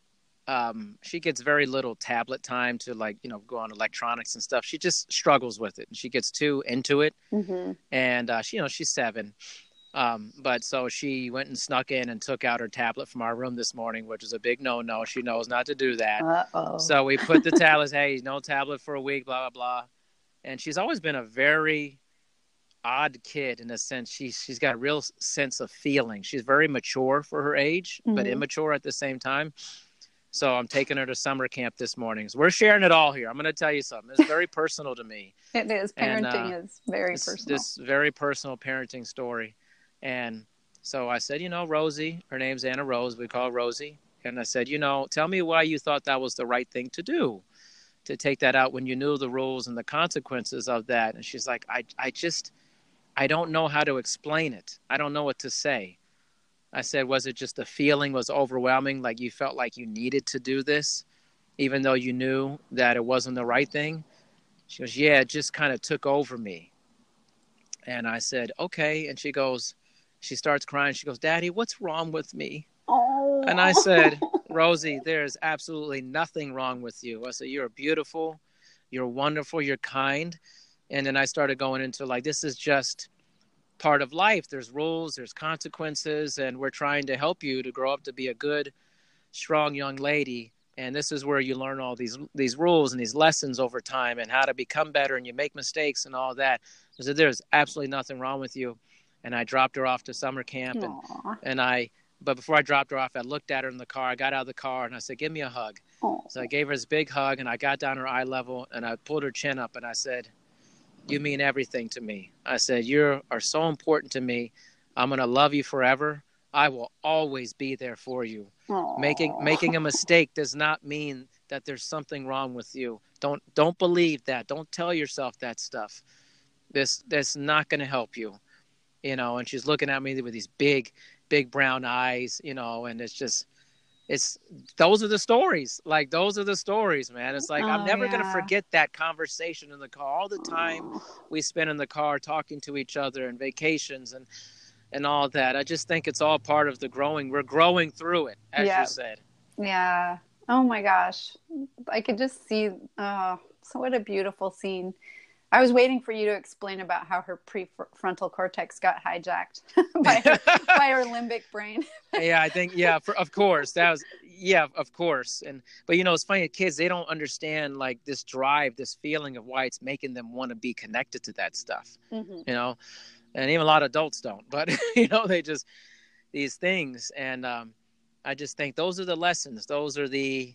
um, she gets very little tablet time to like you know go on electronics and stuff. She just struggles with it, and she gets too into it. hmm And uh, she, you know, she's seven. Um, but so she went and snuck in and took out her tablet from our room this morning, which is a big no-no. She knows not to do that. Uh oh. So we put the tablets, hey, no tablet for a week, blah blah blah. And she's always been a very odd kid in a sense. She's she's got a real sense of feeling. She's very mature for her age, but Mhm. immature at the same time. So I'm taking her to summer camp this morning. So we're sharing it all here. I'm going to tell you something. It's very personal to me. it is. and, Parenting uh, is very personal. this very personal parenting story. And so I said, you know, Rosie, her name's Anna Rose. We call Rosie. And I said, you know, tell me why you thought that was the right thing to do to take that out when you knew the rules and the consequences of that. And she's like, I, I just, I don't know how to explain it. I don't know what to say. I said, was it just the feeling was overwhelming? Like you felt like you needed to do this, even though you knew that it wasn't the right thing? She goes, yeah, it just kind of took over me. And I said, okay. And she goes, she starts crying. She goes, Daddy, what's wrong with me? oh. And I said, Rosie, there's absolutely nothing wrong with you. I said, You're beautiful, you're wonderful, you're kind. And then I started going into like, this is just part of life. There's rules, there's consequences, and we're trying to help you to grow up to be a good, strong young lady. And this is where you learn all these these rules and these lessons over time and how to become better and you make mistakes and all that. I said, There's absolutely nothing wrong with you. And I dropped her off to summer camp and and I but before I dropped her off, I looked at her in the car. I got out of the car and I said, "Give me a hug." Aw. So I gave her this big hug and I got down her eye level and I pulled her chin up and I said, "You mean everything to me." I said, "You are so important to me. I'm going to love you forever. I will always be there for you. Aw. Making making a mistake does not mean that there's something wrong with you. Don't don't believe that. Don't tell yourself that stuff. This that's not going to help you." You know, and she's looking at me with these big big brown eyes, you know, and it's just it's those are the stories. Like those are the stories, man. It's like I'm Oh, never gonna forget that conversation in the car. All the time we spend in the car talking to each other and vacations and and all that. I just think it's all part of the growing. We're growing through it, as Yeah. you said. Yeah. Oh my gosh. I could just see. Oh, so what a beautiful scene. I was waiting for you to explain about how her prefrontal cortex got hijacked by, her, by her limbic brain. yeah, I think yeah, for, of course that was yeah, of course. And but you know, it's funny. Kids they don't understand like this drive, this feeling of why it's making them want to be connected to that stuff. Mhm. you know and even a lot of adults don't but you know they just these things and um i just think those are the lessons those are the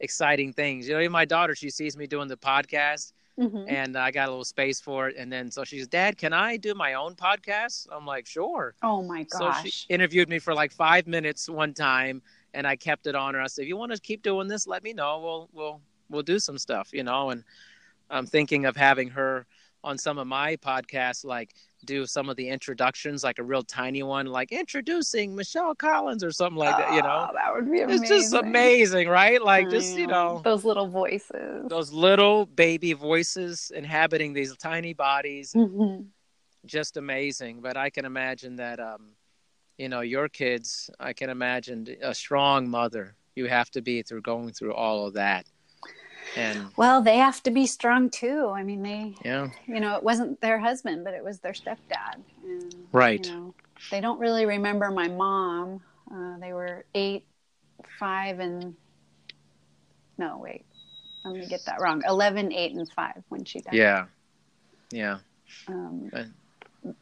exciting things. You know, even my daughter, she sees me doing the podcast, Mhm. and I got a little space for it. And then so she's, Dad, can I do my own podcast? I'm like, sure. Oh my gosh. So she interviewed me for like five minutes one time, and I kept it on her. I said, "If you want to keep doing this, let me know. We'll we'll we'll do some stuff, you know." And I'm thinking of having her on some of my podcasts, like do some of the introductions, like a real tiny one, like introducing Michelle Collins or something like that. You know, Oh, that would be amazing. it's just amazing, right? Like just you know those little voices. those little baby voices inhabiting these tiny bodies Mhm. just amazing. But I can imagine that, um, you know, your kids. I can imagine a strong mother you have to be through going through all of that. And Well, they have to be strong too. I mean, they, yeah, you know, it wasn't their husband, but it was their stepdad. And, Right. You know, they don't really remember my mom. Uh, they were eight, five, and no, wait, let me get that wrong. 11, eight, and five when she died. yeah, yeah. Um, Right.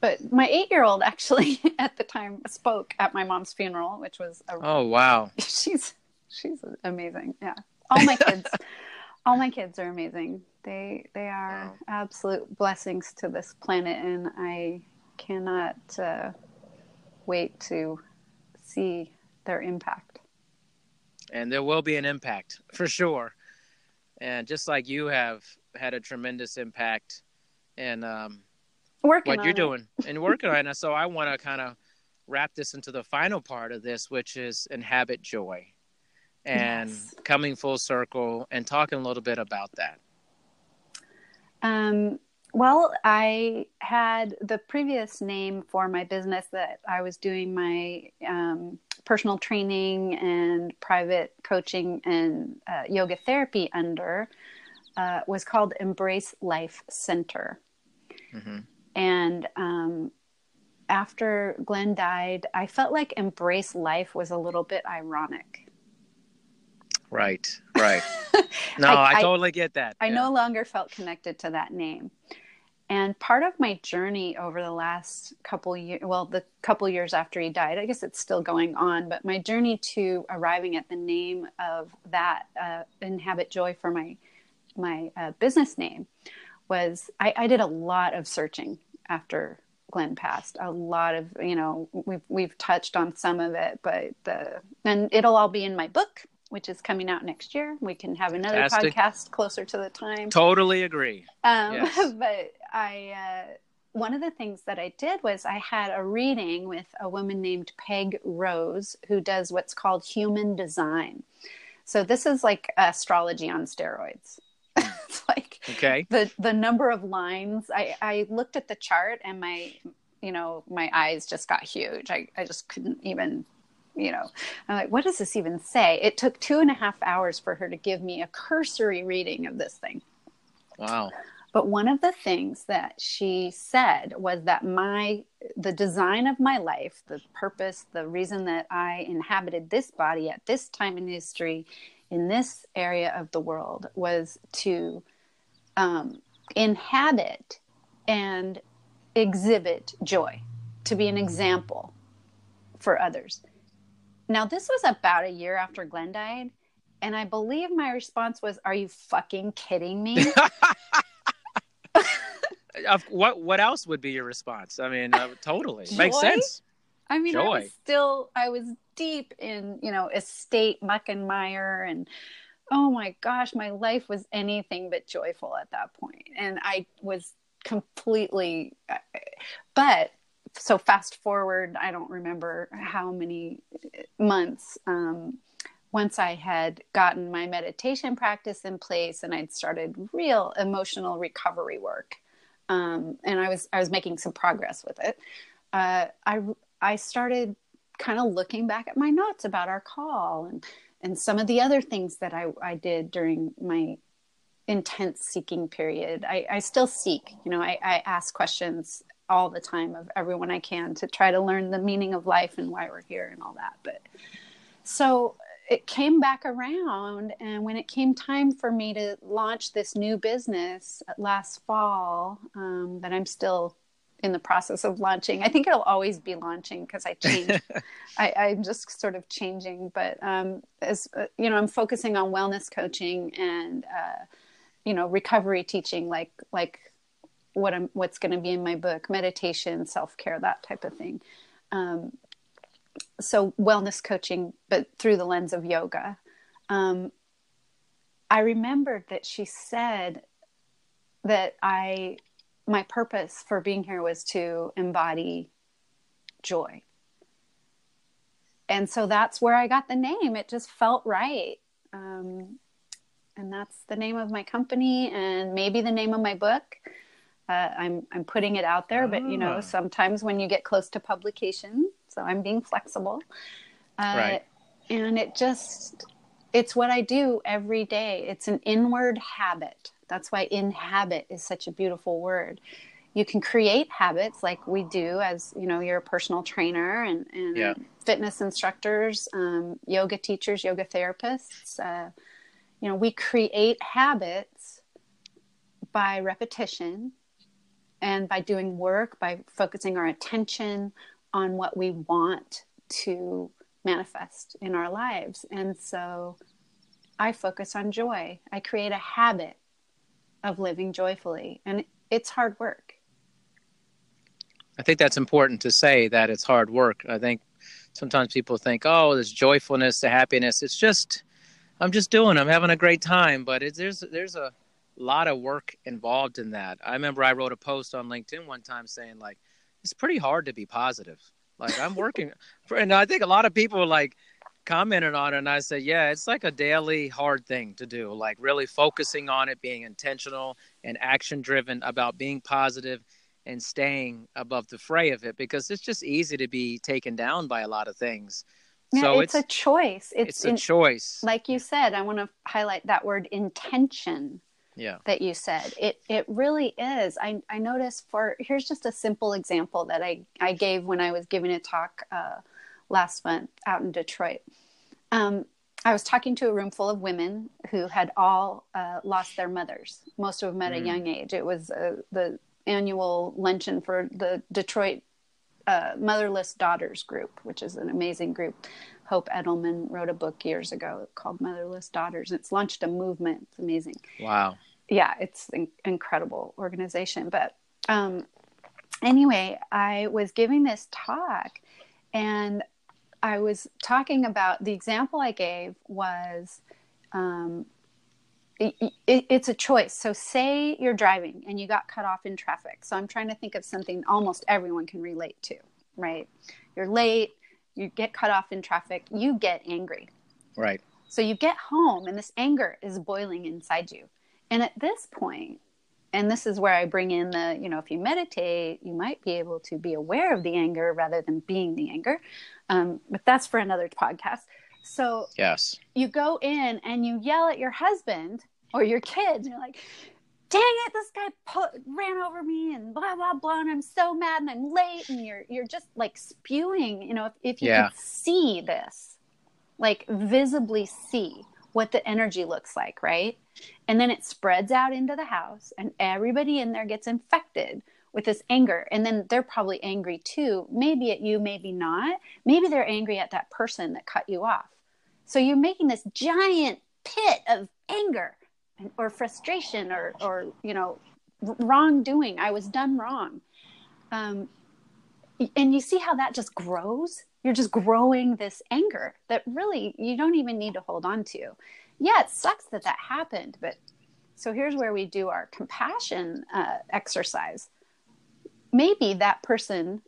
but my eight-year-old actually at the time spoke at my mom's funeral, which was a Oh wow, she's she's amazing. Yeah, all my kids, all my kids are amazing. They they are Wow. absolute blessings to this planet, and I cannot uh, wait to see their impact. and there will be an impact for sure. And just like you have had a tremendous impact, and um, Working what you're it. doing and working on it. So I want to kind of wrap this into the final part of this, which is inhabit joy and Yes. coming full circle and talking a little bit about that. Um, well, I had the previous name for my business that I was doing my um, personal training and private coaching and uh, yoga therapy under uh, was called Embrace Life Center. Mhm. And um, after Glenn died, I felt like Embrace Life was a little bit ironic. Right, right. No, I- I, totally get that. I Yeah. no longer felt connected to that name. And part of my journey over the last couple years, well, the couple years after he died, I guess it's still going on, but my journey to arriving at the name of that uh, inhabit joy for my my uh, business name was I, I did a lot of searching after Glenn passed. A lot of you know we've we've touched on some of it, but the and it'll all be in my book, which is coming out next year. We can have another Fantastic. podcast closer to the time. Totally agree. Um, Yes. but I, uh, one of the things that I did was I had a reading with a woman named Peg Rose who does what's called human design. So this is like astrology on steroids. it's like Okay. the the number of lines. I I looked at the chart and my you know my eyes just got huge. I I just couldn't even you know i'm like what does this even say it took two and a half hours for her to give me a cursory reading of this thing Wow. but one of the things that she said was that my the design of my life, the purpose, the reason that I inhabited this body at this time in history, in this area of the world, was to um, inhabit and exhibit joy, to be an example for others. Now, this was about a year after Glenn died. And I believe my response was, Are you fucking kidding me? What what else would be your response? I mean, uh, totally makes sense. I mean, I was still, I was deep in, you know, estate muck and mire, and oh my gosh, my life was anything but joyful at that point. And I was completely, but so fast forward, I don't remember how many months. Um, once I had gotten my meditation practice in place and I'd started real emotional recovery work, um, and I was I was making some progress with it. Uh, I I started kind of looking back at my notes about our call and and some of the other things that I, I did during my intense seeking period. I, I still seek, you know, I, I ask questions all the time of everyone I can to try to learn the meaning of life and why we're here and all that. But so it came back around and when it came time for me to launch this new business last fall um, that i'm still in the process of launching. I think it'll always be launching because I change. I, I'm just sort of changing, but um, as uh, you know, I'm focusing on wellness coaching and uh, you know recovery teaching, like like what I'm what's going to be in my book, meditation, self care, that type of thing. Um, so wellness coaching, but through the lens of yoga. Um, I remembered that she said that I my purpose for being here was to embody joy. And so that's where I got the name. It just felt right. Um, and that's the name of my company and maybe the name of my book. Uh, I'm I'm putting it out there, but you know, Ah. sometimes when you get close to publication, so I'm being flexible. Uh, Right. And it just it's what I do every day. It's an inward habit. That's why inhabit is such a beautiful word. You can create habits like we do as you know, you're a personal trainer and, and Yeah. fitness instructors, um, yoga teachers, yoga therapists. Uh, you know, we create habits by repetition and by doing work, by focusing our attention on what we want to manifest in our lives. And so I focus on joy. I create a habit of living joyfully. And it's hard work. I think that's important to say that it's hard work. I think sometimes people think, oh, there's joyfulness to happiness. It's just, I'm just doing, I'm having a great time. But it, there's there's a lot of work involved in that. I remember I wrote a post on LinkedIn one time saying like, it's pretty hard to be positive. Like I'm working, for, and I think a lot of people like commented on it, and I said, yeah, it's like a daily hard thing to do. Like really focusing on it, being intentional and action driven about being positive and staying above the fray of it because it's just easy to be taken down by a lot of things. Yeah, so it's, it's a choice. It's, it's a in- choice. like you said, I want to highlight that word intention. Yeah. that you said. It it really is. I I noticed for here's just a simple example that I I gave when I was giving a talk uh, last month out in Detroit. Um, I was talking to a room full of women who had all uh, lost their mothers. Most of them at a young age. It was uh, the annual luncheon for the Detroit uh, Motherless Daughters Group, which is an amazing group. Hope Edelman wrote a book years ago called Motherless Daughters. It's launched a movement. It's amazing Wow. yeah, it's an incredible organization. But um, anyway, I was giving this talk and I was talking about the example I gave was um, it, it, it's a choice. So, say you're driving and you got cut off in traffic. So, I'm trying to think of something almost everyone can relate to, right? You're late, you get cut off in traffic, you get angry. Right. So you get home and this anger is boiling inside you. And at this point, and this is where I bring in the, you know, if you meditate, you might be able to be aware of the anger rather than being the anger. Um, but that's for another podcast. So Yes. you go in and you yell at your husband or your kids, and you're like, dang it, this guy pu- ran over me and blah, blah, blah. And I'm so mad and I'm late. And you're, you're just like spewing, you know, if, if you Yeah. could see this, like visibly see what the energy looks like, right? And then it spreads out into the house, and everybody in there gets infected with this anger. And then they're probably angry too, maybe at you, maybe not. Maybe they're angry at that person that cut you off. So you're making this giant pit of anger or frustration or, or you know, wrongdoing. I was done wrong. Um, and you see how that just grows you're just growing this anger that really you don't even need to hold on to yeah it sucks that that happened but so here's where we do our compassion uh, exercise maybe that person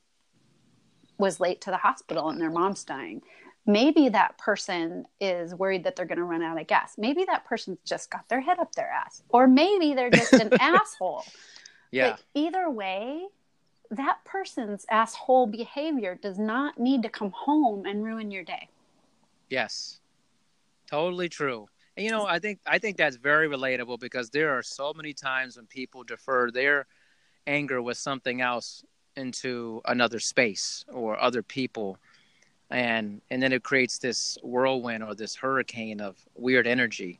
was late to the hospital and their mom's dying maybe that person is worried that they're going to run out of gas maybe that person's just got their head up their ass or maybe they're just an asshole Yeah. but either way, that person's asshole behavior does not need to come home and ruin your day. Yes. Totally true. And you know, I think I think that's very relatable because there are so many times when people defer their anger with something else into another space or other people and and then it creates this whirlwind or this hurricane of weird energy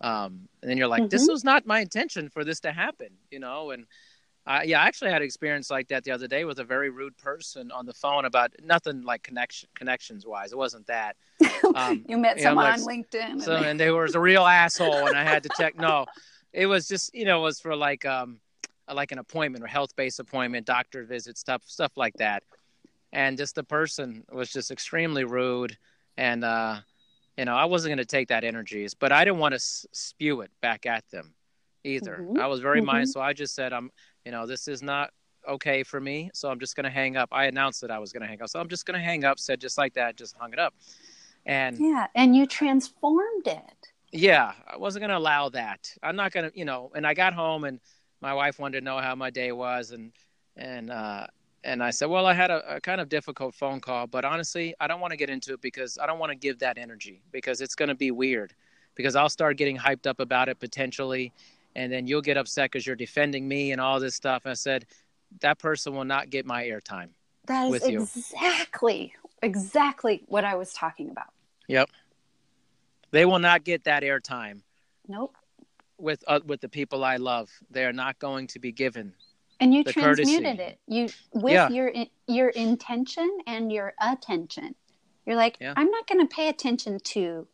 um, and then you're like this Mhm. was not my intention for this to happen you know and Uh, yeah, I actually had an experience like that the other day with a very rude person on the phone about nothing like connection connections wise. It wasn't that. Um, you met someone like- on LinkedIn. So and and they was a real asshole, and I had to check. No, it was just you know it was for like um like an appointment or health based appointment, doctor visit stuff stuff like that, and just the person was just extremely rude, and uh, you know I wasn't going to take that energy but I didn't want to s- spew it back at them either. Mhm. I was very Mhm. mindful. I just said I'm you know this is not okay for me, so I'm just going to hang up. I announced that I was going to hang up, so I'm just going to hang up. Said just like that, just hung it up, and yeah, and you transformed it. yeah, I wasn't going to allow that. I'm not going to, you know, and I got home and my wife wanted to know how my day was and and uh and I said, "Well, I had a, a kind of difficult phone call, but honestly, I don't want to get into it because I don't want to give that energy because it's going to be weird because I'll start getting hyped up about it potentially and then you'll get upset cuz you're defending me and all this stuff." And I said, "That person will not get my airtime." That is With you. exactly exactly what I was talking about. Yep. They will not get that airtime Nope. with uh, with the people I love. They are not going to be given And you transmuted courtesy. it. You with Yeah. your your intention and your attention. You're like, Yeah. I'm not going to pay attention to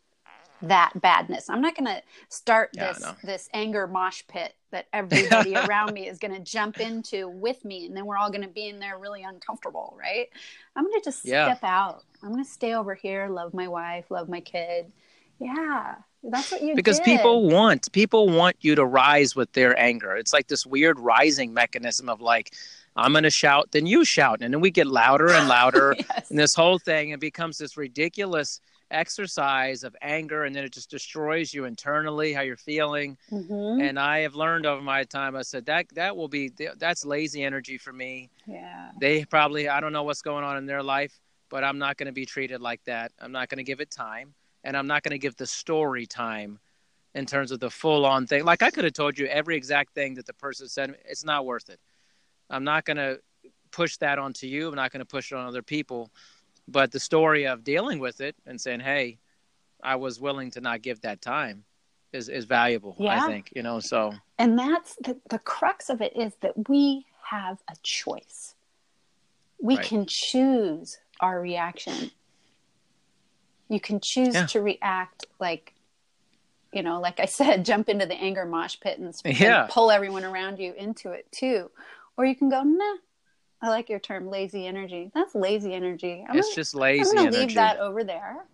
that badness. I'm not going to start Yeah, this this anger mosh pit that everybody around me is going to jump into with me, and then we're all going to be in there really uncomfortable, right? I'm going to just step out. I'm going to stay over here, love my wife, love my kid. Yeah, that's what you because did. people want people want you to rise with their anger it's like this weird rising mechanism of like i'm going to shout then you shout and then we get louder and louder Yes. and this whole thing it becomes this ridiculous exercise of anger and then it just destroys you internally how you're feeling Mhm. and i have learned over my time i said that that will be that's lazy energy for me Yeah. they probably i don't know what's going on in their life but i'm not going to be treated like that i'm not going to give it time and i'm not going to give the story time in terms of the full on thing like i could have told you every exact thing that the person said it's not worth it i'm not going to push that onto you i'm not going to push it on other people but the story of dealing with it and saying hey i was willing to not give that time is is valuable Yeah. i think you know so And that's the, the crux of it is that we have a choice. We Right. can choose our reaction. You can choose Yeah. to react like, you know, like I said, jump into the anger mosh pit and, and pull everyone around you into it too. Or you can go, nah, I like your term, lazy energy. That's lazy energy. I'm it's gonna, just I'm lazy gonna energy leave that over there.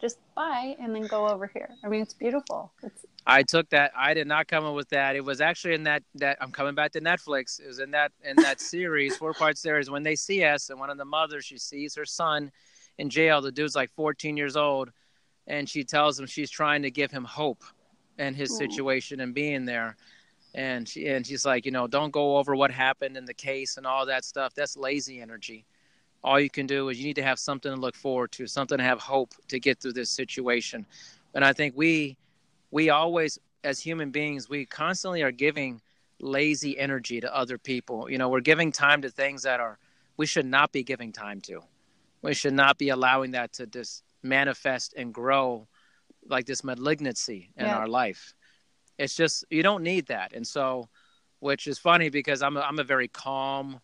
Just bye and then go over here. I mean, it's beautiful. It's I took that. I did not come up with that. It was actually in that that I'm coming back to Netflix. It was in that in that series, four part series. When they see us, and one of the mothers, she sees her son in jail. The dude's like 14 years old, and she tells him she's trying to give him hope in his Mm. situation and being there. And she and she's like, you know, don't go over what happened in the case and all that stuff. That's lazy energy. All you can do is you need to have something to look forward to, something to have hope to get through this situation. And I think we we always as human beings we constantly are giving lazy energy to other people you know we're giving time to things that are we should not be giving time to we should not be allowing that to just manifest and grow like this malignancy in Yeah. our life it's just you don't need that and so which is funny because i'm a, I'm a very calm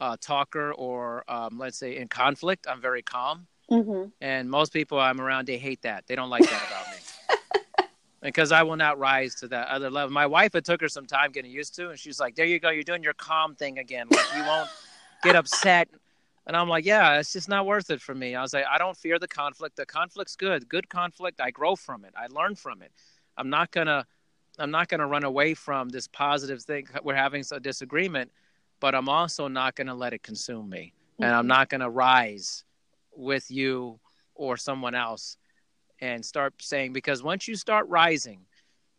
uh, talker or um, let's say in conflict i'm very calm mhm. and most people I'm around, they hate that. They don't like that about me. because I will not rise to that other level. My wife, it took her some time getting used to, and she's like, "There you go, you're doing your calm thing again. Like you won't get upset." And I'm like, "Yeah, it's just not worth it for me." I was like, "I don't fear the conflict. The conflict's good. Good conflict. I grow from it. I learn from it. I'm not gonna, I'm not gonna run away from this positive thing. We're having a disagreement, but I'm also not gonna let it consume me, and I'm mm-hmm. not gonna rise with you or someone else and start saying because once you start rising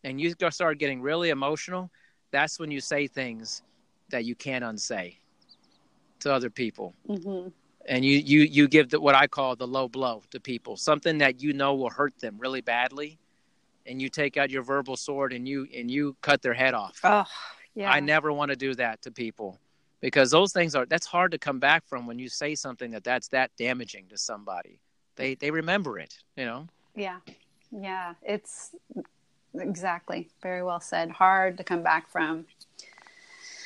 and you start getting really emotional that's when you say things that you can't unsay to other people Mhm. and you you you give the, what i call the low blow to people something that you know will hurt them really badly and you take out your verbal sword and you and you cut their head off Oh, yeah. I never want to do that to people because those things are that's hard to come back from when you say something that that's that damaging to somebody. They they remember it, you know. Yeah. Yeah. It's exactly very well said. Hard to come back from.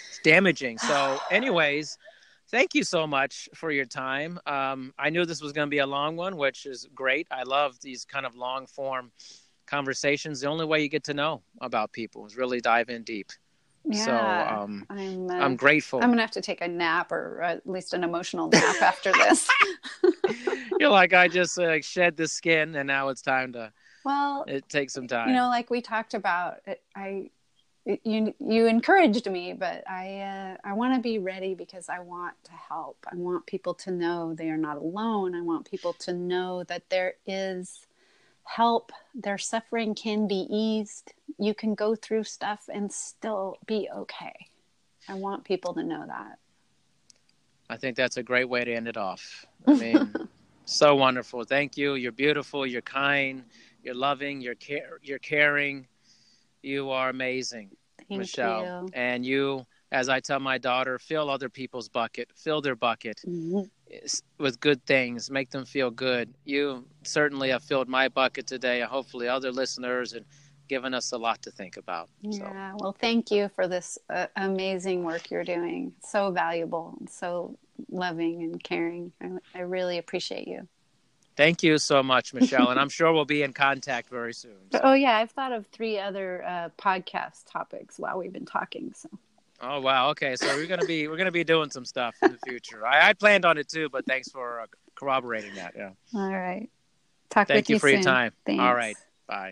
It's damaging. So, anyways, thank you so much for your time. Um, I knew this was going to be a long one, which is great. I love these kind of long form conversations. The only way you get to know about people is really dive in deep. Yeah, so um, I'm, uh, I'm grateful. I'm gonna have to take a nap or at least an emotional nap after this. You're like I just uh, shed the skin, and now it's time to. well, It takes some time. you know, like we talked about, it, I you you encouraged me, but I uh, I want to be ready because I want to help. I want people to know they are not alone. I want people to know that there is help. Their suffering can be eased. You can go through stuff and still be okay. I want people to know that. I think that's a great way to end it off. I mean, so wonderful. Thank you. You're beautiful. You're kind. You're loving. You're care. You're caring. You are amazing, Thank Michelle. you. And you, as I tell my daughter, fill other people's bucket. Fill their bucket Mhm. with good things. Make them feel good. You certainly have filled my bucket today. and Hopefully, other listeners and given us a lot to think about. So Yeah, well, thank you for this uh, amazing work you're doing. So valuable, so loving and caring. I, I really appreciate you. Thank you so much, Michelle. and I'm sure we'll be in contact very soon. So- Oh yeah, I've thought of three other uh, podcast topics while we've been talking. So Oh wow. Okay, so we're gonna be we're gonna be doing some stuff in the future. I, I planned on it too, but thanks for uh, corroborating that. Yeah. all right, talk Thank with you Thank you for your time. Thanks. All right. Bye.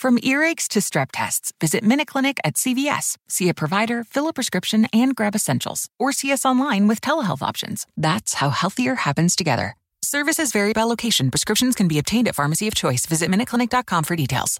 From earaches to strep tests, visit MinuteClinic at CVS. See a provider, fill a prescription, and grab essentials. Or see us online with telehealth options. That's how healthier happens together. Services vary by location. Prescriptions can be obtained at pharmacy of choice. Visit MinuteClinic.com for details.